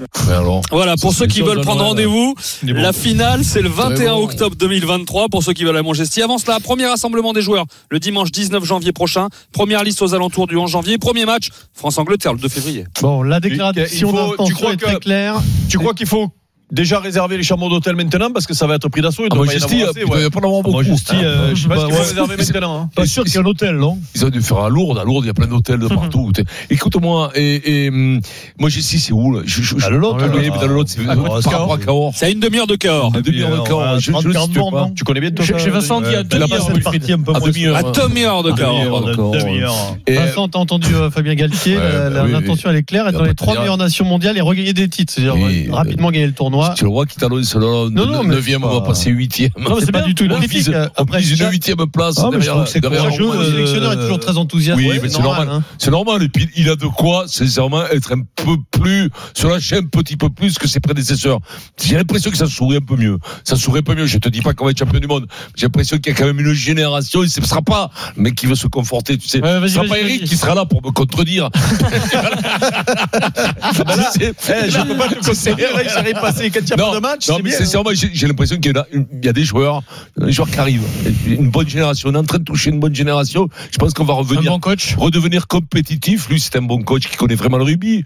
Voilà, pour ceux qui veulent prendre rendez-vous, la finale, c'est le 21 bon. octobre 2023 pour ceux qui veulent à Montgesty. Avant cela, premier rassemblement des joueurs le dimanche 19 janvier prochain. Première liste aux alentours du 11 janvier. Premier match, France-Angleterre le 2 février. Bon, la Il déclaration d'intention crois est que- très claire. Tu crois qu'il faut déjà réserver les chambres d'hôtel maintenant parce que ça va être pris d'assaut il Ah, doit pas y assez, il doit y pas en avoir beaucoup. Mogesty, euh, je sais pas Bah, ce qu'il faut ouais. réserver maintenant. hein. Pas sûr qu'il y ait un hôtel, non? Ils ont dû faire à Lourdes. À Lourdes, il y a plein d'hôtels de partout. T'es- Écoute-moi, et, et hum, moi, j'ai si, c'est où là? Je, je, je, le Lot, je- mais dans le Lot, c'est Ah, à Cahors. C'est à une demi-heure de Cahors. Une demi-heure de Cahors. Je, je pas. Tu connais bien toi Chez- Vincent, il y a Ouais. moins. demi-heure. À demi-heure de Cahors. Vincent, t'as entendu euh, Fabien Galtier, Ouais, l'intention elle est claire, être Y a dans pas les trois meilleures nations mondiales et regagner des titres, c'est-à-dire euh, rapidement gagner le tournoi. C'est le roi qui t'annonce 9e, c'est on va pas- passer 8e. Non, c'est pas du tout une critique. vise, une déjà- 8e place. Ah, c'est courageux. Romain. Le sélectionneur est toujours très enthousiaste. Oui, mais c'est c'est normal. hein. C'est normal. Et puis, il a de quoi, sincèrement, être un peu plus, sur la chaîne, un petit peu plus que ses prédécesseurs. J'ai l'impression que ça sourit un peu mieux. Ça sourit un peu mieux. Je te dis pas qu'on va être champion du monde. J'ai l'impression qu'il y a quand même une génération, ce ne sera pas le mec qui veut se conforter, tu sais. Ce sera pas Eric qui sera là pour me contredire. *laughs* *laughs* C'est- Eh, je peux pas te conseiller, il serait passé quand il y a non, pas de match, c'est mais bien. sincèrement, j'ai l'impression qu'il y, a y des joueurs, des joueurs qui arrivent. Une bonne génération. On est en train de toucher une bonne génération. Je pense qu'on va Un revenir, bon coach. redevenir compétitif. Lui, c'est un bon coach qui connaît vraiment le rugby.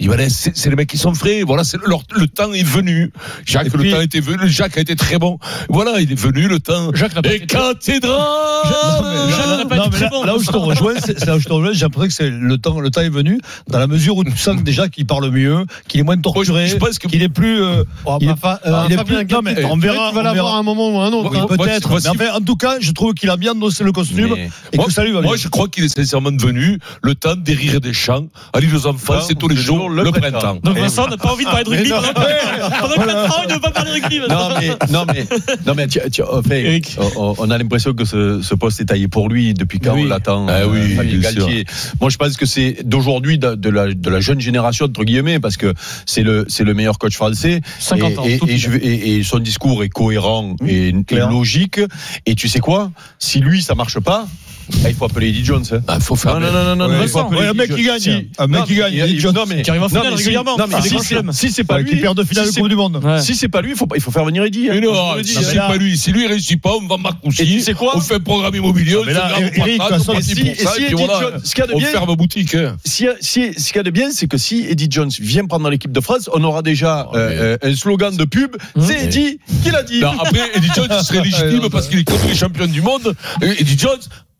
Mais voilà, c'est les mecs qui sont frais. Voilà, leur- le temps est venu. Jacques, le temps était venu. Jacques a été très bon. Voilà, il est venu le temps. Jacques n'a pas été- cathédrale. Mais là, bon. là où je te rejoins, c'est là où je te rejoins, j'ai l'impression que c'est le temps, le temps est venu, dans la mesure où tu sens déjà qu'il parle mieux, qu'il est moins torturé, qu'il est plus, euh, Oh, il bah, est euh, il est Fabien plus- non, mais Galtier, on verra, tu vas on l'avoir à un moment ou à un autre. Oui, hein. Peut-être, mais si- enfin, en tout cas, je trouve qu'il a bien dossé le costume Mais- et Moi, que ça lui va moi, bien. je crois qu'il est sincèrement devenu le temps des rires et des chants. Allez, les enfants, Ah, c'est tous les jours le, printemps. printemps. Donc Vincent n'a pas envie de parler de rugby pendant pendant quatre ans, il ne veut pas parler de rugby. Non mais non mais non mais tu, tu- enfin, Eric. on, a l'impression que ce, ce poste est taillé pour lui depuis quand Oui. on l'attend. Ah oui, euh. Moi je pense que c'est d'aujourd'hui de, de la, de la jeune génération entre guillemets parce que c'est le c'est le meilleur coach français 50 et, ans, et, tout et je vais- et- et son discours est cohérent et, et logique. Et tu sais quoi? Si lui ça marche pas il faut appeler Eddie Jones. hein. Ah, faut faire. Non, non, non, non, il faut appeler ouais, un Eddie mec Jones. qui gagne. Un mec non, qui gagne, Eddie Jones. non, mais- Qui arrive en non, finale régulièrement. Non, mais Enfin, si c'est- c'est pas lui, qui perd de finale si de c'est- Coupe du Monde. Ouais. Si c'est pas lui, il faut, pas- il faut faire venir Eddie. hein. Mais non, si c'est pas lui, si lui il réussit pas, on va Marcoussi. Sais quoi On fait un programme immobilier, on mais là, Eric, on ferme boutique. hein. Ce qu'il y a de bien, c'est que si Eddie Jones vient prendre l'équipe de France, on aura déjà Oh, euh, euh, un slogan de pub. C'est Eddie qui l'a dit. Après, Eddie Jones il serait *laughs* légitime parce qu'il est contre les champions du monde. Eddie Jones,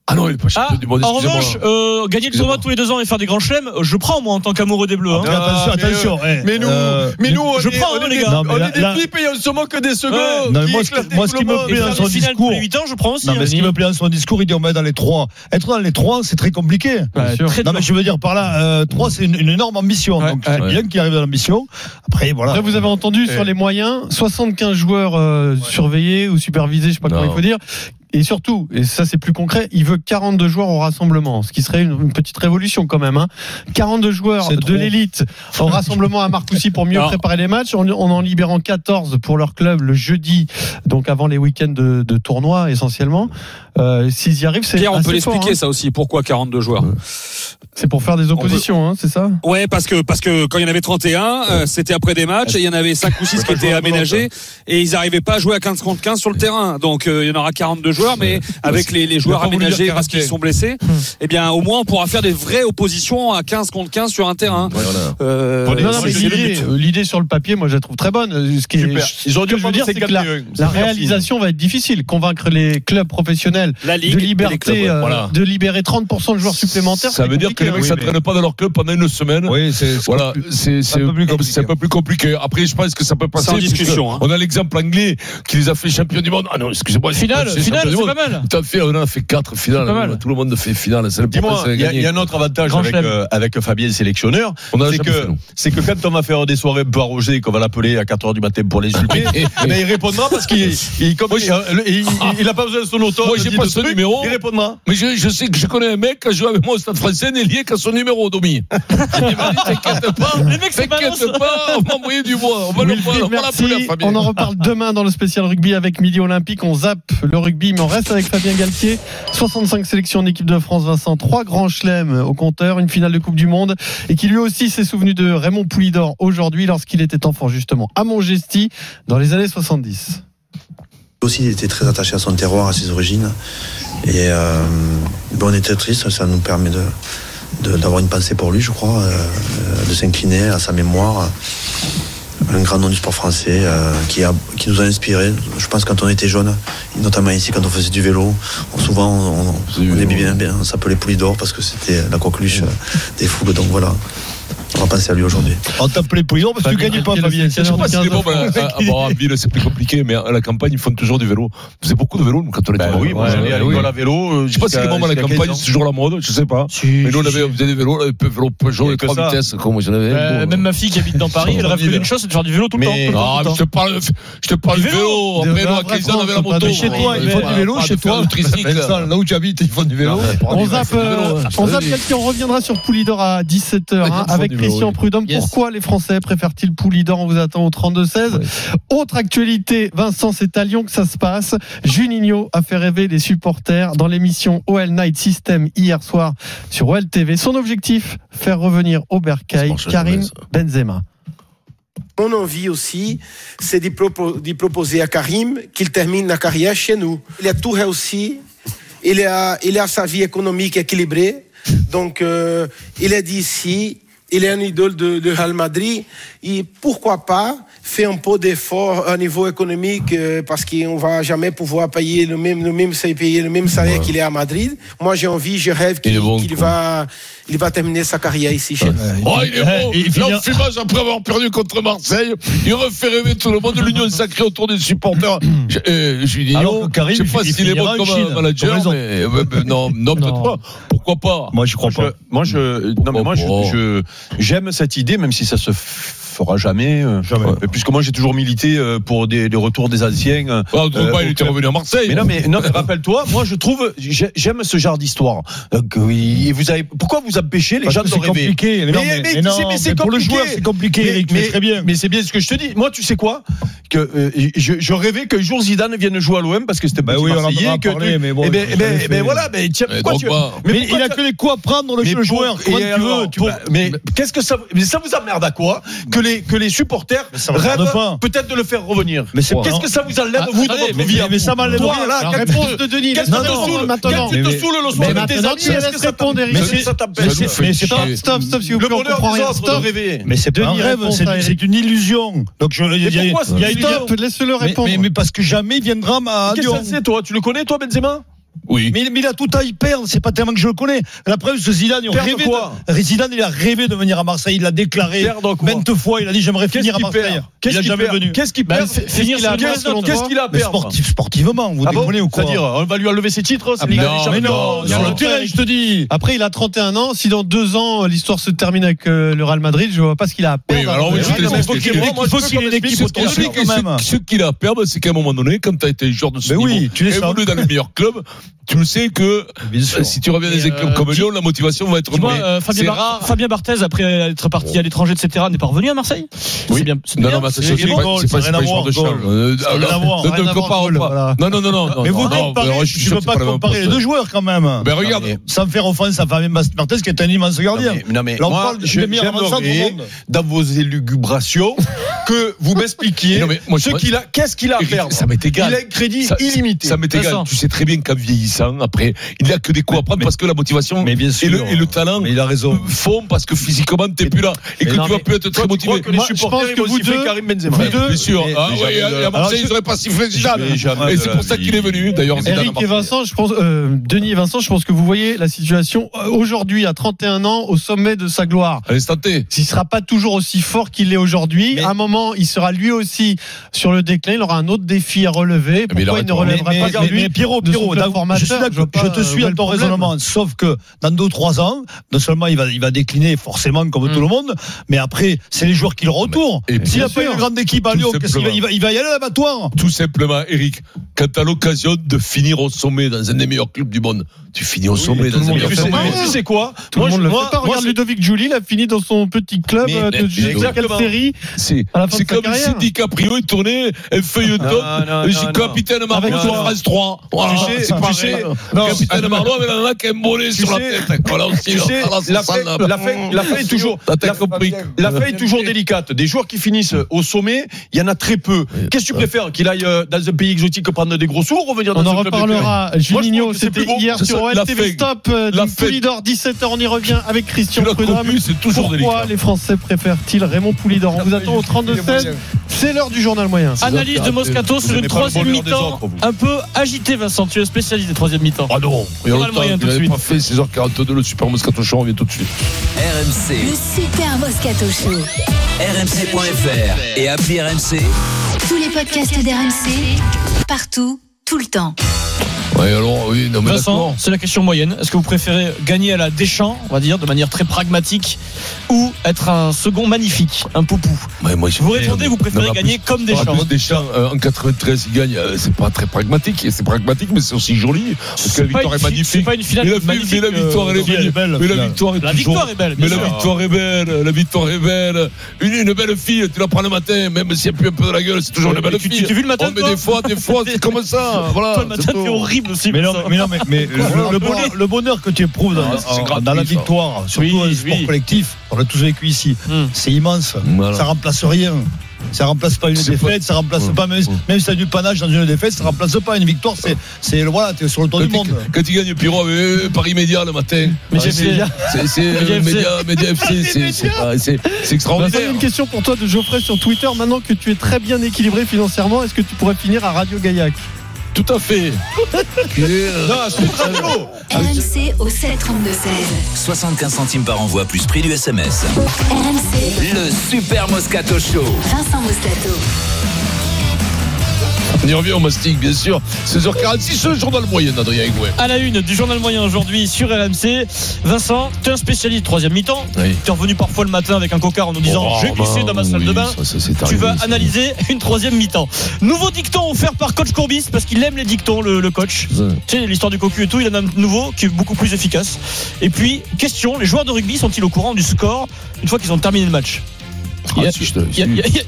ah non, il est pas Ah, du monde. en revanche, euh, gagner le tournoi tous les deux ans et faire des grands chelems, je prends moi en tant qu'amoureux des Bleus. hein. Mais attention, mais, attention. eh, mais nous, euh, mais nous, on je est, prends, on hein, les des- gars. Non, on là- est des pipes et on se moque des secondes. Ouais. Non, moi, ce moi, qui me plaît dans son discours. les 8 ans, je prends aussi. Non, hein, mais ce qui parce me plaît dans son discours, il dit on met dans les trois. Être dans les trois, c'est très compliqué. Ouais, sûr. très Non, mais je veux dire par là, euh, trois, c'est une, énorme ambition. Donc, c'est bien qu'il arrive à l'ambition. Après, voilà. Après, vous avez entendu sur les moyens, 75 joueurs euh, surveillés ou supervisés, je sais pas comment il faut dire. Et surtout, et ça c'est plus concret, il veut 42 joueurs au rassemblement, ce qui serait une, une petite révolution quand même. Hein. 42 joueurs C'est de l'élite au rassemblement à Marcoussis pour mieux Alors- préparer les matchs, en, en en libérant 14 pour leur club le jeudi, donc avant les week-ends de, de tournoi essentiellement. Euh, S'ils y arrivent, c'est Pierre, on peut l'expliquer hein. ça aussi. Pourquoi 42 joueurs C'est pour faire des oppositions, hein, c'est ça? Ouais, parce que parce que quand il y en avait 31, euh, c'était après des matchs et il y en avait 5 ou 6 qui étaient aménagés et ils n'arrivaient pas à jouer à 15 contre 15 sur le terrain. Donc euh, il y en aura 42 joueurs. Joueurs, mais avec les, les joueurs aménagés parce qu'ils sont blessés, eh bien, au moins, on pourra faire des vraies oppositions à 15 contre 15 sur un terrain. Euh, Non, non, mais c'est le l'idée, euh, sur le papier, moi, je la trouve très bonne. Ce qui dû je veux dire, c'est que la, 51. la réalisation va être difficile. Convaincre les clubs professionnels La Ligue de liberté, clubs, euh, Voilà. de libérer 30% de joueurs supplémentaires. Ça veut dire que les mecs compliqué, hein. s'entraînent pas dans leur club pendant une semaine. Oui, c'est Voilà, c'est c'est un peu plus compliqué. c'est un peu plus compliqué. Après, je pense que ça peut passer. En discussion, hein. On a l'exemple anglais qui les a fait champions du monde. Ah non, excusez-moi. Finale, c'est finale, c'est pas mal. Tout à fait, on en a fait quatre finales. pas mal. Tout le monde fait finale. C'est le Dis-moi, il y, a- il y a un autre avantage avec, euh, avec Fabien sélectionneur, On a c'est que, nous. c'est que quand on va faire des soirées un peu arrosées, qu'on va l'appeler à 4h du matin pour les insulter, *laughs* eh ben, il répondra parce qu'il il, comme, il, il, il a pas besoin de son auto. Moi, j'ai pas son numéro. Il répondra. Mais je, je sais que je connais un mec qui a joué avec moi au Stade français, Nélier, qui a son numéro, Domi. *laughs* T'inquiète pas, t'inquiète pas, on va envoyer du bois. On va l'appeler. Fabien. On en reparle demain dans le spécial rugby avec Midi Olympique. On zappe le rugby, on reste avec Fabien Galtier. 65 sélections en équipe de France, Vincent. Trois grands chelems au compteur, une finale de Coupe du Monde. Et qui lui aussi s'est souvenu de Raymond Poulidor aujourd'hui lorsqu'il était enfant, justement, à Montgesti, dans les années 70. aussi il était très attaché à son terroir, à ses origines. Et euh, ben, on était triste, ça nous permet de- d'avoir une pensée pour lui, je crois, euh, euh, de s'incliner à sa mémoire. Un grand nom du sport français euh, qui, a, qui nous a inspiré. Je pense quand on était jeune, notamment ici quand on faisait du vélo, on- souvent on, on, on on s'appelait Poulidor parce que c'était la coqueluche euh, des foules. Donc voilà, on va penser à lui aujourd'hui. On t'appelait Poulidor parce que tu gagnais pas, Fabien. Je sais pas si les bombes à, en ville, c'est plus compliqué, mais à la campagne, ils font toujours du vélo. Vous faisait beaucoup de vélo, nous, quand on était Ben enfant. oui, moi, j'allais à oui. l'école à vélo. euh, Je sais pas si les bombes à la jusqu'à 15 campagne, c'est toujours la mode, je sais pas. mais nous, on avait, on faisait des vélos, vélo Peugeot, les trois vitesses, comme j'en avais. Euh, bon, Même ma fille qui habite dans Paris, elle rêve d'une chose, c'est de faire du vélo tout le temps. Ah, je te parle, je te parle Du de vélo. vélo. Après, nous, à vrai 15 ans, on avait la moto. Chez toi, Bon, ils font du vélo chez toi. Là où tu habites, ils font du vélo. On zappe, euh, on zappe on reviendra sur Poulidor à 17h hein, ils font avec Christian. Prudhomme. Yes. Pourquoi les Français préfèrent-ils Poulidor On vous attend au 32-16. Autre actualité, Vincent, c'est à Lyon que ça se passe. Juninho a fait rêver les supporters dans l'émission OL Night System hier soir sur OL TV. Son objectif, faire revenir au Bercail Karim. Benzema. Mon envie aussi, c'est de, propo- de proposer à Karim qu'il termine la carrière chez nous. Il a tout réussi, il a, il a sa vie économique équilibrée, donc euh, il est d'ici, il est un idole de, de Real Madrid, et pourquoi pas faire un peu d'effort à niveau économique euh, parce qu'on va jamais pouvoir payer le même, le même, payer le même salaire qu'il est à Madrid. Moi j'ai envie, je rêve qu'il bon, va, il va terminer sa carrière ici chez nous. Oh, il est beau. il finira- L'enfumage après avoir perdu contre Marseille. Il refait rêver tout le monde. L'union sacrée autour des supporters. *clears throat* Je- euh, Alors que Karim, je sais pas il s'il est bon comme Chine. manager, mais euh, euh, non, non, peut-être Non. pas. Pourquoi pas? Moi, je crois Moi, pas. je, moi, je, non, mais moi, je, je- j'aime cette idée, même si ça se fera jamais. euh, Jamais. euh, Puisque moi, j'ai toujours milité euh, pour des, des retours des anciens. euh, Ah, Drogba, euh, il était club. revenu à Marseille. Mais non, mais, non, mais rappelle-toi, moi, je trouve, j'ai- j'aime ce genre d'histoire. Et vous avez, pourquoi vous empêchez les Parce gens que de c'est rêver compliqué. Mais c'est- mais c'est mais pour le compliqué. joueur, c'est compliqué, Mais- Eric, mais, très bien. Mais c'est bien ce que je te dis. Moi, tu sais quoi Que euh, je, je rêvais qu'un jour Zidane vienne jouer à l'OM parce que c'était Bah petit oui, on en que parlé, tu- mais bon, Eh ben, il eh ben, eh ben voilà. Mais tiens, Mais pourquoi tu- mais Mais pourquoi il a tu- que les coups à prendre, le, mais le pour- joueur. et tu veux vas- mais qu'est-ce que ça mais ça vous emmerde à quoi que les que les supporters ça rêvent peut-être de le faire revenir Mais c'est qu'est-ce que ça vous enlève Ah, vous de votre mais- vie mais ça m'enlève rien. La qu'est-ce réponse que- de Denis, qu'est-ce que te répondre saoule maintenant. Qu'est-ce qui te Mais- saoule le soir avec tes amis tu Qu'est-ce que ça c'est Stop, stop, stop, s'il vous le plaît, on bonheur comprend des rien. autres de Stop. rêver Mais c'est pas un Denis, rêve, c'est une illusion. Donc je, il y a, pourquoi il y a c'est une laisse-le mais, répondre. mais, parce que jamais il viendra à Qu'est-ce que c'est toi? Tu le connais toi Benzema? Oui. Mais, mais il a tout à y perdre, c'est pas tellement que je le connais. La preuve, ce Zidane, il a Perdre rêvé quoi de, Zidane, il a rêvé de venir à Marseille, il l'a déclaré 20 fois, il a dit j'aimerais finir à qu'il Marseille. Qu'est-ce qu'il jamais perd venu. Qu'est-ce qu'il Bah, perd finir qu'est-ce- qu'il a à Mais perdre sportif, sportivement, vous Ah déconnez ou quoi C'est-à-dire, on va lui enlever ses titres Ah, non, Ligue des mais non, Champions. sur non. le terrain, je te dis. Après, il a 31 ans. Si dans deux ans, l'histoire se termine avec euh, le Real Madrid, je vois pas ce qu'il a à perdre. Alors Il faut qu'il ait une équipe autour de Ce lui, qui- quand même. ce- ce qu'il a à perdre, c'est qu'à un moment donné, quand tu as été joueur de ce niveau, évolué dans le meilleur club, tu le sais que si tu reviens des euh, équipes comme Lyon, la motivation va être moins. Euh, Fabien, Barthez, après être parti à l'étranger, etc., n'est pas revenu à Marseille? Oui, bien. Non, non, mais c'est pas rien à voir. Non, non, non, non. Mais vous ne peux pas comparer les deux joueurs quand même. Ben, mais regarde. Sans faire offense à Fabien Barthez, qui est un immense gardien. Non, mais j'aimerais dans vos élucubrations *laughs* que vous m'expliquiez ce qu'il a, qu'est-ce qu'il a à perdre. Ça m'est égal. Il a un crédit illimité. Ça m'est égal. Tu sais très bien qu'à vie après, il n'y a que des coups à prendre parce que la motivation mais bien sûr, et, le, talent mais raison. font parce que physiquement, tu n'es plus là et que tu vas plus être très motivé. Je pense que vous deux, Karim Benzema. Vous bien sûr. Mais, hein, de... à Marseille, ils n'auraient pas sifflé Zidane. Et c'est pour ça qu'il est venu, d'ailleurs. Eric et Vincent, je pense, euh, Denis et Vincent, je pense que vous voyez la situation euh, aujourd'hui, à 31 ans, au sommet de sa gloire. Allez, tenter. S'il ne sera pas toujours aussi fort qu'il est aujourd'hui, à un moment, il sera lui aussi sur le déclin. Il aura un autre défi à relever. Eh Pourquoi il ne relèvera pas aujourd'hui Pierrot, Pierrot, je, suis je, je te euh, suis dans ton raisonnement. Sauf que dans deux trois ans, non seulement il va, il va décliner forcément comme hmm. tout le monde, mais après, c'est les joueurs qui le retournent. S'il n'a pas une grande équipe à Lyon, il va, il, va, y aller à l'abattoir. Tout simplement, Eric, quand tu as l'occasion de finir au sommet dans un des meilleurs clubs du monde, tu finis au sommet dans un des meilleurs clubs. du monde. Tu sais quoi Moi, je le moi, pas. Regarde Ludovic Julie, il a fini dans son petit club euh, de quelle série C'est comme si DiCaprio est tourné un feuilleton, capitaine Marvel sur France 3 tu sais, non, capitaine ah, Marlon avait un mec qui sur la tête. Sais, la, fin est toujours, la, fin est toujours délicate. Des joueurs qui finissent au sommet, il y en a très peu. Qu'est-ce que tu préfères qu'il aille euh, dans un pays exotique prendre des gros sous ou revenir dans On en reparlera. Juninho, c'était hier sur OLTV Stop. Euh, Poulidor, 17h, on y revient avec Christian Prudhomme. Pourquoi les Français préfèrent-ils Raymond Poulidor On vous attend au 32-16. C'est l'heure du journal moyen. Analyse de Moscato sur une troisième mi-temps un peu agité. Vincent. Tu es spécialiste spécialiste des troisième mi-temps. Ah non, il a moyen tout de pas fait 16h42 le Super Moscato Show, on vient tout de suite. RMC. Le Super Moscato Show. RMC.fr et appli RMC. Tous les podcasts d'RMC, partout, tout le temps. Ouais, alors, oui, Vincent, c'est la question moyenne. Est-ce que vous préférez gagner à la Deschamps, on va dire, de manière très pragmatique, ou être un second magnifique, un poupou Vous répondez, vous préférez gagner comme Deschamps. Plus, Deschamps, euh, en 93, il gagne. Euh, c'est pas très pragmatique. C'est pragmatique, mais c'est aussi joli. Parce que la victoire est magnifique. Mais la, victoire, est euh, belle. Mais la victoire est La victoire est belle. Mais la victoire est belle. La victoire est belle. Une belle fille, tu la prends le matin, même si elle pue un peu de la gueule, c'est toujours une belle fille. Tu vu le oh, matin Mais des fois, des fois, *laughs* c'est comme ça. Le matin, c'est horrible. Mais non, mais, non, mais, *laughs* le, bonheur, que tu éprouves dans, ah, la victoire, surtout oui, un sport collectif, on l'a tous vécu ici, c'est immense. Voilà. Ça remplace rien. Ça remplace pas une défaite, ça remplace pas même, hmm. même si t'as du panache dans une défaite, ça ne remplace pas une victoire. C'est, c'est voilà, t'es sur le tour du monde. Quand tu gagnes Pyro, euh, euh, Paris Média le matin. Mais j'ai c'est, Média, Média FC, c'est, bah, extraordinaire. Une question pour toi de Geoffrey sur Twitter. Maintenant que tu es très bien équilibré financièrement, est-ce que tu pourrais finir à Radio Gaillac? Tout à fait. RMC au 7 32 16. 75 centimes par envoi plus prix du SMS. RMC. Le super Moscato Show. Vincent Moscato. On y revient au mastic, bien sûr. 16h46, le journal moyen, Adrien Gouet. À la une du journal moyen aujourd'hui sur RMC, Vincent, tu es un spécialiste troisième mi-temps. Tu es revenu parfois le matin avec un cocard en nous disant oh, J'ai glissé dans ma salle de bain. Tu vas analyser une troisième mi-temps. Nouveau dicton offert par coach Courbis parce qu'il aime les dictons, le, coach. Tu sais, l'histoire du cocu et tout, il en a un nouveau qui est beaucoup plus efficace. Et puis, question les joueurs de rugby sont-ils au courant du score une fois qu'ils ont terminé le match? Il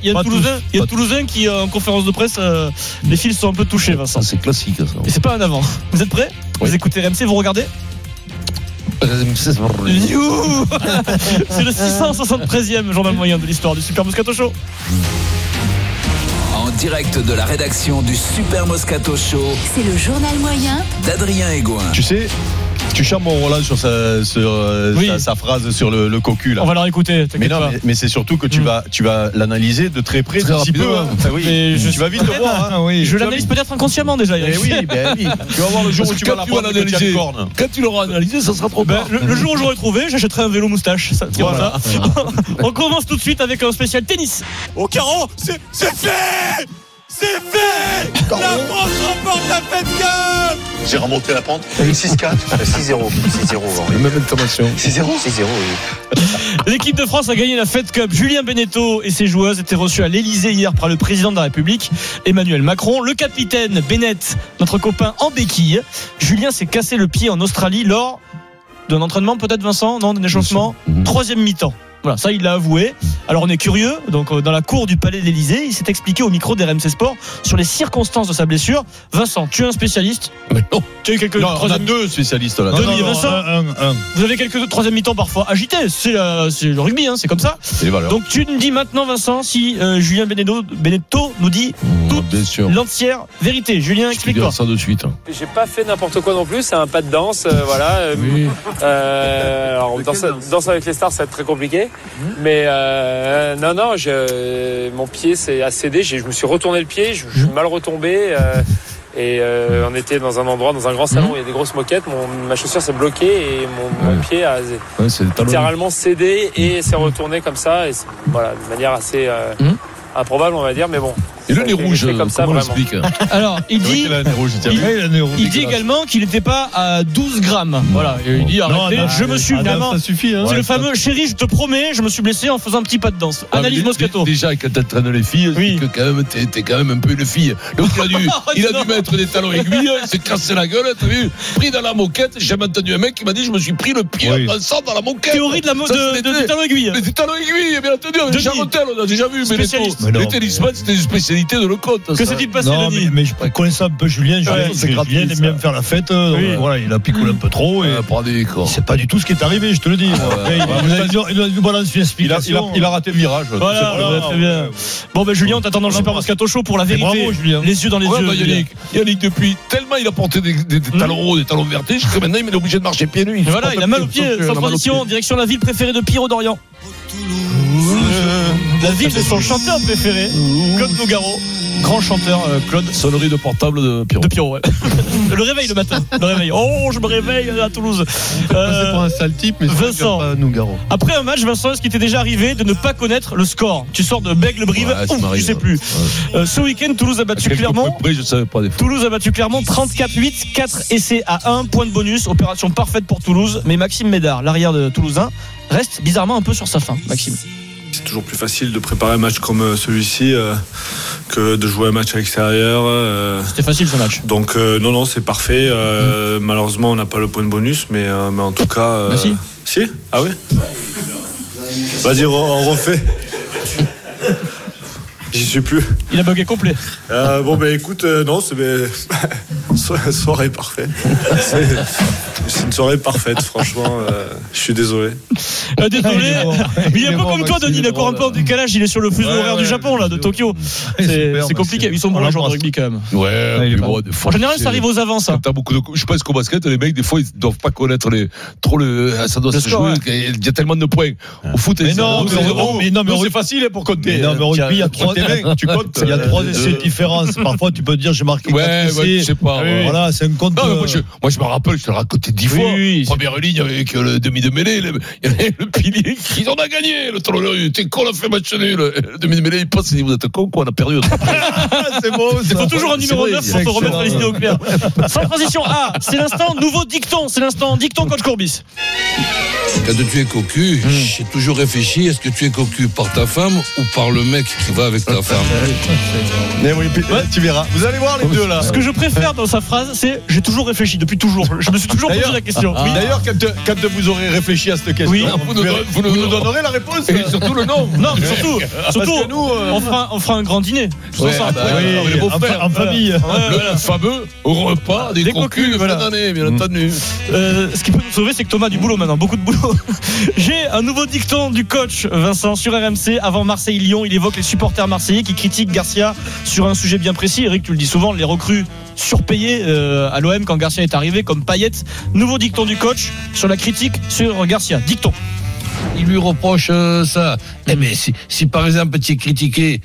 y a, Toulousain, qui, euh, en conférence de presse, euh, les fils sont un peu touchés, Vincent. C'est classique, ça. Et c'est pas un avant. Vous êtes prêts. Vous écoutez RMC, vous regardez *laughs* c'est le 673e journal moyen de l'histoire du Super Moscato Show. En direct de la rédaction du Super Moscato Show. C'est le journal moyen d'Adrien Egoin. Tu sais, Tuchard mon Roland sur, sa, sur euh, sa, phrase sur le, cocu là. On va leur écouter. Mais non, mais, c'est surtout que tu mm. vas tu vas l'analyser de très près, très un petit peu. Hein. *laughs* Hein. Oui. je tu vas vite le voir. Je l'analyse peut-être inconsciemment déjà. Eh ben tu vas voir le jour où tu vas l'apprendre. Quand tu l'auras analysé, ça sera trop bien. Le, jour où j'aurai trouvé, j'achèterai un vélo moustache. *laughs* On commence tout de suite avec un spécial tennis. Oh, Au carreau, c'est fait. C'est fait La France remporte la fête Cup J'ai remonté la pente. 6-4. 6-0. 6-0. Même 6-0 6-0, oui. *laughs* L'équipe de France a gagné la Fed Cup. Julien Beneteau et ses joueuses étaient reçus à l'Elysée hier par le président de la République, Emmanuel Macron. Le capitaine Bennett, notre copain en béquille. Julien s'est cassé le pied en Australie lors d'un entraînement, peut-être Vincent, non, d'un échauffement? Troisième mi-temps. Voilà, ça il l'a avoué. Alors on est curieux, donc euh, dans la cour du palais de l'Elysée, il s'est expliqué au micro d'RMC Sport sur les circonstances de sa blessure. Vincent, tu es un spécialiste Mais non. Tu as eu quelques Non, on a deux spécialistes là. Denis et Vincent, vous avez quelques troisième mi-temps parfois agités. C'est euh, le rugby, hein, c'est comme ça. C'est les valeurs. Donc tu nous dis maintenant, Vincent, si euh, Julien Benedetto, Benedetto nous dit Bien sûr. l'entière vérité. Julien, Je te explique-toi. dire ça de suite. J'ai pas fait n'importe quoi non plus, c'est un pas de danse, euh, voilà. Euh, euh, alors danse, danse avec les stars, ça va être très compliqué. Mais euh, non, non, je, mon pied s'est accédé, j'ai- je me suis retourné le pied, je, je suis mal retombé. euh, et euh, on était dans un endroit, dans un grand salon, où il y a des grosses moquettes. Mon, ma chaussure s'est bloquée et mon, mon pied a Ouais, littéralement cédé et s'est retourné comme ça. Et voilà, de manière assez improbable, on va dire. Mais bon. Et le nez rouge, comme ça, comment on *laughs* Alors, il dit, il a un nez rouge, tiens. il, Ouais, il a un nez rouge il dit également qu'il n'était pas à 12 grammes. Voilà, Et il dit arrêtez, non, je me suis vraiment. ça suffit, hein. C'est le fameux chéri, je te promets, je me suis blessé en faisant un petit pas de danse. Ah, Analyse Moscato. dé- Déjà, quand t'entraînes les filles, que quand même, t'es, quand même un peu une fille. Donc, il a dû, *laughs* il a dû mettre des talons aiguilles, il s'est cassé la gueule, t'as vu, pris dans la moquette. J'ai jamais entendu un mec qui m'a dit, je me suis pris le pied Oui. en dansant dans la moquette. Théorie de la mo- Ça, de- c'est de- des- talons aiguilles. Des talons aiguilles, bien entendu. Déjà, Rotel, on a déjà vu, mais les, Spécialiste. Tennisman, c'était une spécialité de le compte. Que s'est-il passé, Non, Denis mais, mais je connaissais un peu Julien. Julien, Ouais, c'est Julien aime ça. bien faire la fête. euh, donc. Voilà, il a picolé un peu trop. Et c'est pas du tout ce qui est arrivé, je te le dis. il- a- il a- dû balancer une explication. il, raté le virage. Voilà, Voilà, ouais, très bien. Bon, ben Julien, on t'attend dans le Super Moscato Show pour la vérité. bravo, Julien. Les yeux dans les Ouais, yeux. bah. Yannick, Yannick, depuis tellement il a porté des, des- des talons hauts, des talons vertés, jusqu'à maintenant, il est obligé de marcher pieds nus. Et voilà, il a mal au pied, sans transition, direction la ville préférée de Pierrot d'Orient. La ville de son chanteur préféré, Claude Nougaro. Grand chanteur, euh, Claude. Sonnerie de portable de Pierrot. De Pierrot, ouais. *laughs* le réveil le matin. Le réveil. Oh, je me réveille à Toulouse. C'est Euh, pas un sale type, mais Vincent. pas Nougaro. après un match, Vincent, est-ce qu'il t'est déjà arrivé de ne pas connaître le score Tu sors de Bègle-Brive, Ouais, ça ouf, tu sais plus. Euh, ce week-end, Toulouse a battu Clermont. Je savais pas des fois. Toulouse a battu Clermont 34-8, 4 essais à 1, point de bonus, opération parfaite pour Toulouse. Mais Maxime Médard, l'arrière de Toulousain, reste bizarrement un peu sur sa fin, Maxime. C'est toujours plus facile de préparer un match comme euh, celui-ci euh, que de jouer un match à l'extérieur. euh. C'était facile ce match. Donc non, non, c'est parfait. Euh, Malheureusement, on n'a pas le point de bonus, mais, mais en tout cas... Bah si. Si? Ah oui? Vas-y, on refait. J'y suis plus. Il a bugué complet. Euh, bon, ben écoute, euh, non, c'est ben, *laughs* so- soirée parfaite. C'est une soirée parfaite, franchement. euh, je suis désolé. Euh, désolé, mais il est un peu comme toi, Maxime, Denis. Il est encore un peu en décalage. Il est sur le fuseau Ouais, horaire du Japon, là, de Tokyo. C'est compliqué. Ils sont bons, On les joueurs de rugby, quand même. Ouais, bon, des fois, En général, ça arrive aux avants, ça. Beaucoup de, je pense qu'au basket, les mecs, des fois, ils doivent pas connaître les, trop le, ça doit Le se score, jouer. ouais. Il y a tellement de points. Au foot, Mais non, c'est mais- non, c'est facile hein, pour compter. Mais non, mais au rugby, il y a trois tu *laughs* comptes. Il y a trois Euh, essais de différence. Parfois, tu peux te dire, j'ai marqué Ouais, quatre ouais, essais. je sais pas. ouais. Voilà, c'est un compte. Non, moi, euh, je, moi, je me rappelle, je te l'ai raconté dix Oui, fois. oui. Première ligne avec le demi de mêlée, le, pilier, ils en a gagné, le talonneur, t'es con, on a fait match nul. Le demi de mêlée, il passe, il dit, vous êtes con, quoi, on a perdu. *laughs* c'est beau, Il faut toujours un numéro C'est 9 vrai, pour te remettre les idées au clair. *laughs* Sans transition A, c'est l'instant nouveau dicton. C'est l'instant dicton coach Courbis. Quand tu es cocu, j'ai toujours réfléchi, est-ce que tu es cocu par ta femme ou par le mec qui va avec Mais *laughs* oui, puis, tu verras. Vous allez voir les deux là. Ce que je préfère dans sa phrase, c'est j'ai toujours réfléchi depuis toujours. Je me suis toujours posé la question. Oui. D'ailleurs, quand, quand vous aurez réfléchi à cette question, Oui. vous, nous, verrez- vous nous donnerez la réponse. Et surtout le nom. Non, mais surtout, surtout nous, euh, on, fera, on fera un grand dîner. Ouais, ensemble. bah, ouais, les en, frères. en famille. Le fameux repas des, Des cocus de fin voilà. d'année, bien entendu. Euh, ce qui peut nous sauver, c'est que Thomas a du boulot maintenant, beaucoup de boulot. *laughs* J'ai un nouveau dicton du coach Vincent sur RMC avant Marseille-Lyon. Il évoque les supporters marseillais qui critiquent Garcia sur un sujet bien précis. Eric, tu le dis souvent, les recrues surpayées euh, à l'OM quand Garcia est arrivé, comme Payet. Nouveau dicton du coach sur la critique sur Garcia. Dicton. Il lui reproche euh, ça. Eh bien, si, si par exemple tu es critiqué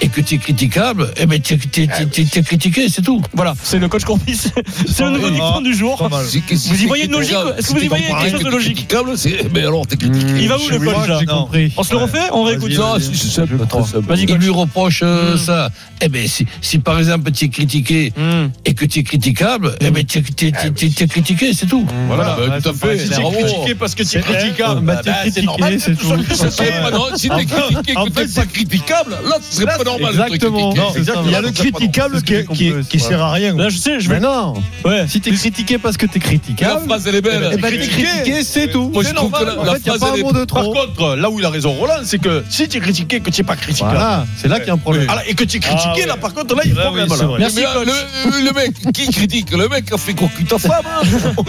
et que tu es critiquable, eh bien tu es, critiqué, c'est tout. Voilà, c'est le coach Courbis. *laughs* C'est le nouveau dicton du jour. Vous y voyez une logique Est-ce que vous y voyez quelque chose de logique critiquable, c'est- Mais alors, t'es critiqué. Il va où le coach là J'ai compris. On se le refait On réécoute. Vas-y, Il lui reproche euh, ça. Eh bien, si, si par exemple tu es critiqué Hmm. et que tu es critiquable, eh bien tu es, critiqué, c'est tout. Voilà, bah, tout à fait. Si tu es critiqué parce que tu es critiquable, t'es c'est normal. critiqué. *laughs* Ça si t'es critiqué, en que t'es fait, pas critiquable, là, ce serait pas normal. Exactement. Non, il y a le critiquable qui, qui, qui sert à rien. Là, je sais, je Mais vais. non. Ouais. Si t'es critiqué parce que t'es La critiquable, phrase, elle est belle. eh ben, t'es critiqué, c'est tout. Moi, je C'est trouve que la- la phrase, elle un est- Par contre, là où il a raison Roland, c'est que si tu es critiqué, que tu n'es pas critiquable. Voilà, c'est là qu'il y a un problème. Et que tu es critiqué, Ah, là, par contre, là, il y a Là, problème. Mais là, le, mec qui critique, le mec a fait cocu ta femme.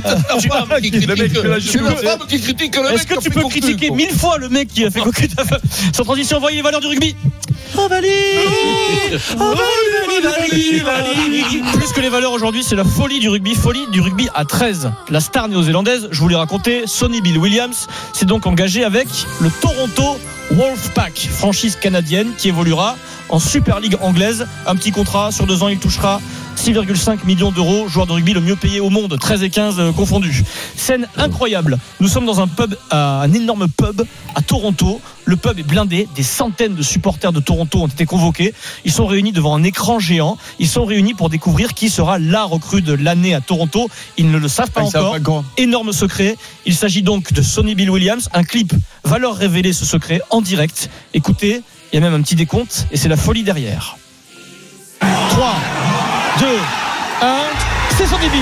La la la Est-ce que tu peux critiquer mille fois le mec qui a fait cocu ta femme? Sans transition, voyez les valeurs du rugby. Oh, Bali Oh, Bali, Bali, Bali. Plus que les valeurs aujourd'hui, c'est la folie du rugby. Folie du rugby à 13. La star néo-zélandaise, je vous l'ai raconté, Sonny Bill Williams, s'est donc engagé avec le Toronto Wolfpack, franchise canadienne qui évoluera en Super League anglaise. Un petit contrat sur deux ans, il touchera 6,5 millions d'euros, joueur de rugby le mieux payé au monde, 13 et 15 euh, confondus. Scène incroyable. Nous sommes dans un pub, euh, un énorme pub à Toronto. Le pub est blindé. Des centaines de supporters de Toronto ont été convoqués. Ils sont réunis devant un écran géant. Ils sont réunis pour découvrir qui sera la recrue de l'année à Toronto. Ils ne le savent pas Ah, pas encore. Énorme secret. Il s'agit donc de Sonny Bill Williams. Un clip va leur révéler ce secret en direct. Écoutez, il y a même un petit décompte et c'est la folie derrière. 3, 2, 1, c'est Sonny Bill.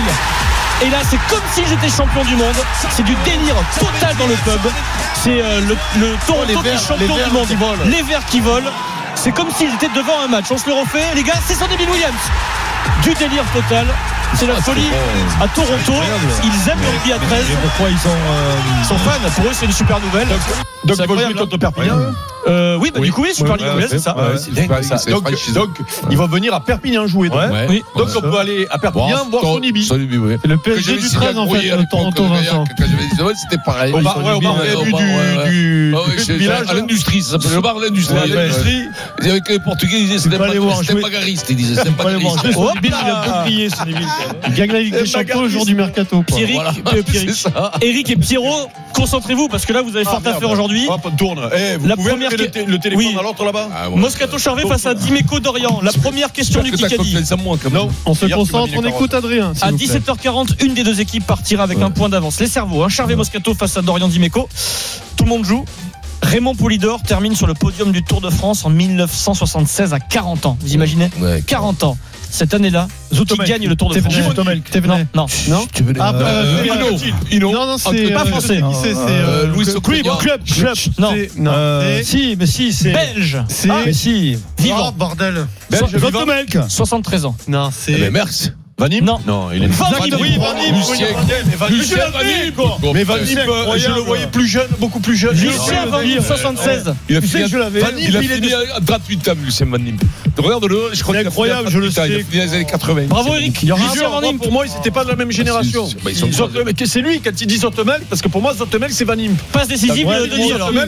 Et là, c'est comme si j'étais champion du monde. C'est du délire total dans le pub. C'est euh, le, le Toronto est verts- champion du monde. qui volent. Les verts qui volent. C'est comme s'ils étaient devant un match. On se le refait, les gars. C'est Sonny Bill Williams. Du délire total. C'est la folie à Toronto. Ils aiment le rugby à 13. Et pourquoi ils sont. euh, Ils sont fans. Pour eux, c'est une super nouvelle. Donc, incroyable, contre Perpignan Euh, oui, bah, du coup, oui, Super League anglaise, ouais, c'est ça. ouais, c'est dingue, ça. c'est Donc, ils vont venir à Perpignan jouer. donc. Ouais. Oui. Donc, on peut aller à Perpignan voir oui. C'est le Que PSG du signé à 13 en fait, Toronto Vincent. Quand j'avais 19 ans, c'était pareil. Au bar, du, Ah village. à l'industrie, ça le bar de l'industrie. Ouais, l'industrie. Et Avec les Portugais, ils disaient c'était bagariste. Ils disaient c'était il a bouclier. Il gagne la Ligue des Champions le jour du mercato. Pierrick, euh. *laughs* Eric et Pierrot, concentrez-vous parce que là, vous avez fort à faire aujourd'hui. Hop, on tourne. Vous La première mettre le, téléphone Oui. à l'autre là-bas Ah, ouais. Moscato Charvet face à Dimeco Dorian. La première question du Kikadi. Non. On se concentre, on écoute Adrien. À vous plaît. 17h40, une des deux équipes partira avec un point d'avance. Les cerveaux, hein, Charvet Moscato face à Dorian Dimeco. Tout le monde joue. Raymond Poulidor termine sur le podium du Tour de France en 1976 à 40 ans. Vous imaginez Ouais. 40 ans. Cette année-là, qui Zoutomel. gagne le Tour de France. Non, non. Non Ah, euh, euh, c'est- Hino. Non, non, c'est Pas euh, français. qui c'est, c'est, Euh, Louis Club-. Club, Club. Non. C'est- non, c'est- si, mais si, c'est. Belge. c'est Ah, mais si. Vivant. Oh, bordel. Belge, So- vivant. 73 ans. Non, Eh ben, c'est Vanim Non. Non, il est. Van Vanim, Dijk. oui, Vanim, Lucien. Vanim. quoi. Mais Vanim, c'est euh, je le voyais plus jeune, beaucoup plus jeune. Lucien sais, euh, 76. Il a Tu sais fini, que je l'avais. il a fini à 38 ans, Lucien Van Nim. Regarde-le, je crois C'est incroyable, je le 38 ans, Il a sais. fini dans les années 80. Bravo Eric. Il y aura un Lucien jour, Van moi, Imp. pour moi, ils n'étaient pas de la même génération. c'est- bah, C'est lui, quand il dit Zotemel, parce que pour moi, Zotemel, c'est Vanim. Passe décisive. Zotemel,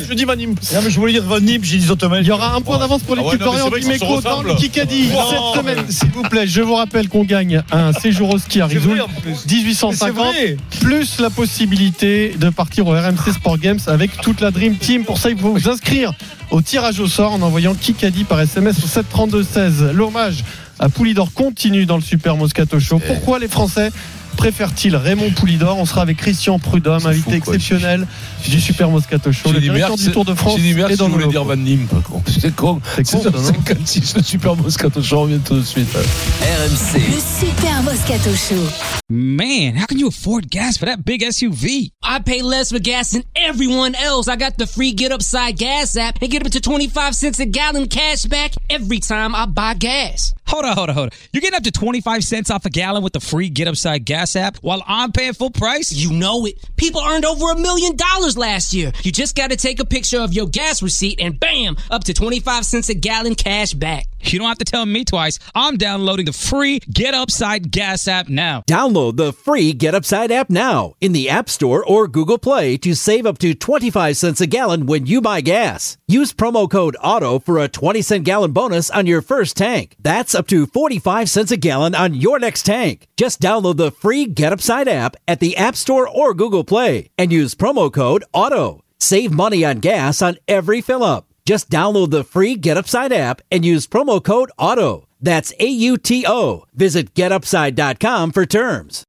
je dis mais je voulais dire Vanim, j'ai dit Zotemel. Il y aura un point d'avance pour Ah l'équipe d'Orient se Dimeco dans le Kikadi. Non. Cette semaine, s'il vous plaît, je vous rappelle qu'on gagne un séjour au ski à Rizoul. vrai, en plus. 1850 C'est vrai. plus la possibilité de partir au RMC Sport Games avec toute la Dream Team. Pour ça, il faut vous inscrire au tirage au sort en envoyant Kikadi par SMS au 732 16. L'hommage à Poulidor continue dans le Super Moscato Show. Pourquoi les Français préfèrent-ils Raymond Poulidor On sera avec Christian Prudhomme, invité fou, exceptionnel du Super Moscato Show, le directeur merci. du Tour de France J'ai dit merci, et dans je nos voulais dire. Van Nim. pas con. C'est con. C'est con, ça, non 56, le super Moscato Show, on revient tout de suite. RMC. Le Super Moscato Show. Man, how can you afford gas for that big SUV? I pay less for gas than everyone else. I got the free Get Upside Gas app and get up to 25 cents a gallon cash back every time I buy gas. Hold on, hold on, hold on. You're getting up to 25 cents off a gallon with the free Get Upside gas app while I'm paying full price? You know it. People earned over a million dollars last year. You just got to take a picture of your gas receipt and bam, up to 25 cents a gallon cash back. You don't have to tell me twice. I'm downloading the free Get Upside gas app now. Download the free Get Upside app now in the App Store or Google Play to save up to 25 cents a gallon when you buy gas. Use promo code AUTO for a 20 cent gallon bonus on your first tank. That's up to 45 cents a gallon on your next tank. Just download the free Get Upside app at the App Store or Google Play and use promo code AUTO. Save money on gas on every fill up. Just download the free Get Upside app and use promo code AUTO. That's A U T O. Visit getupside.com for terms.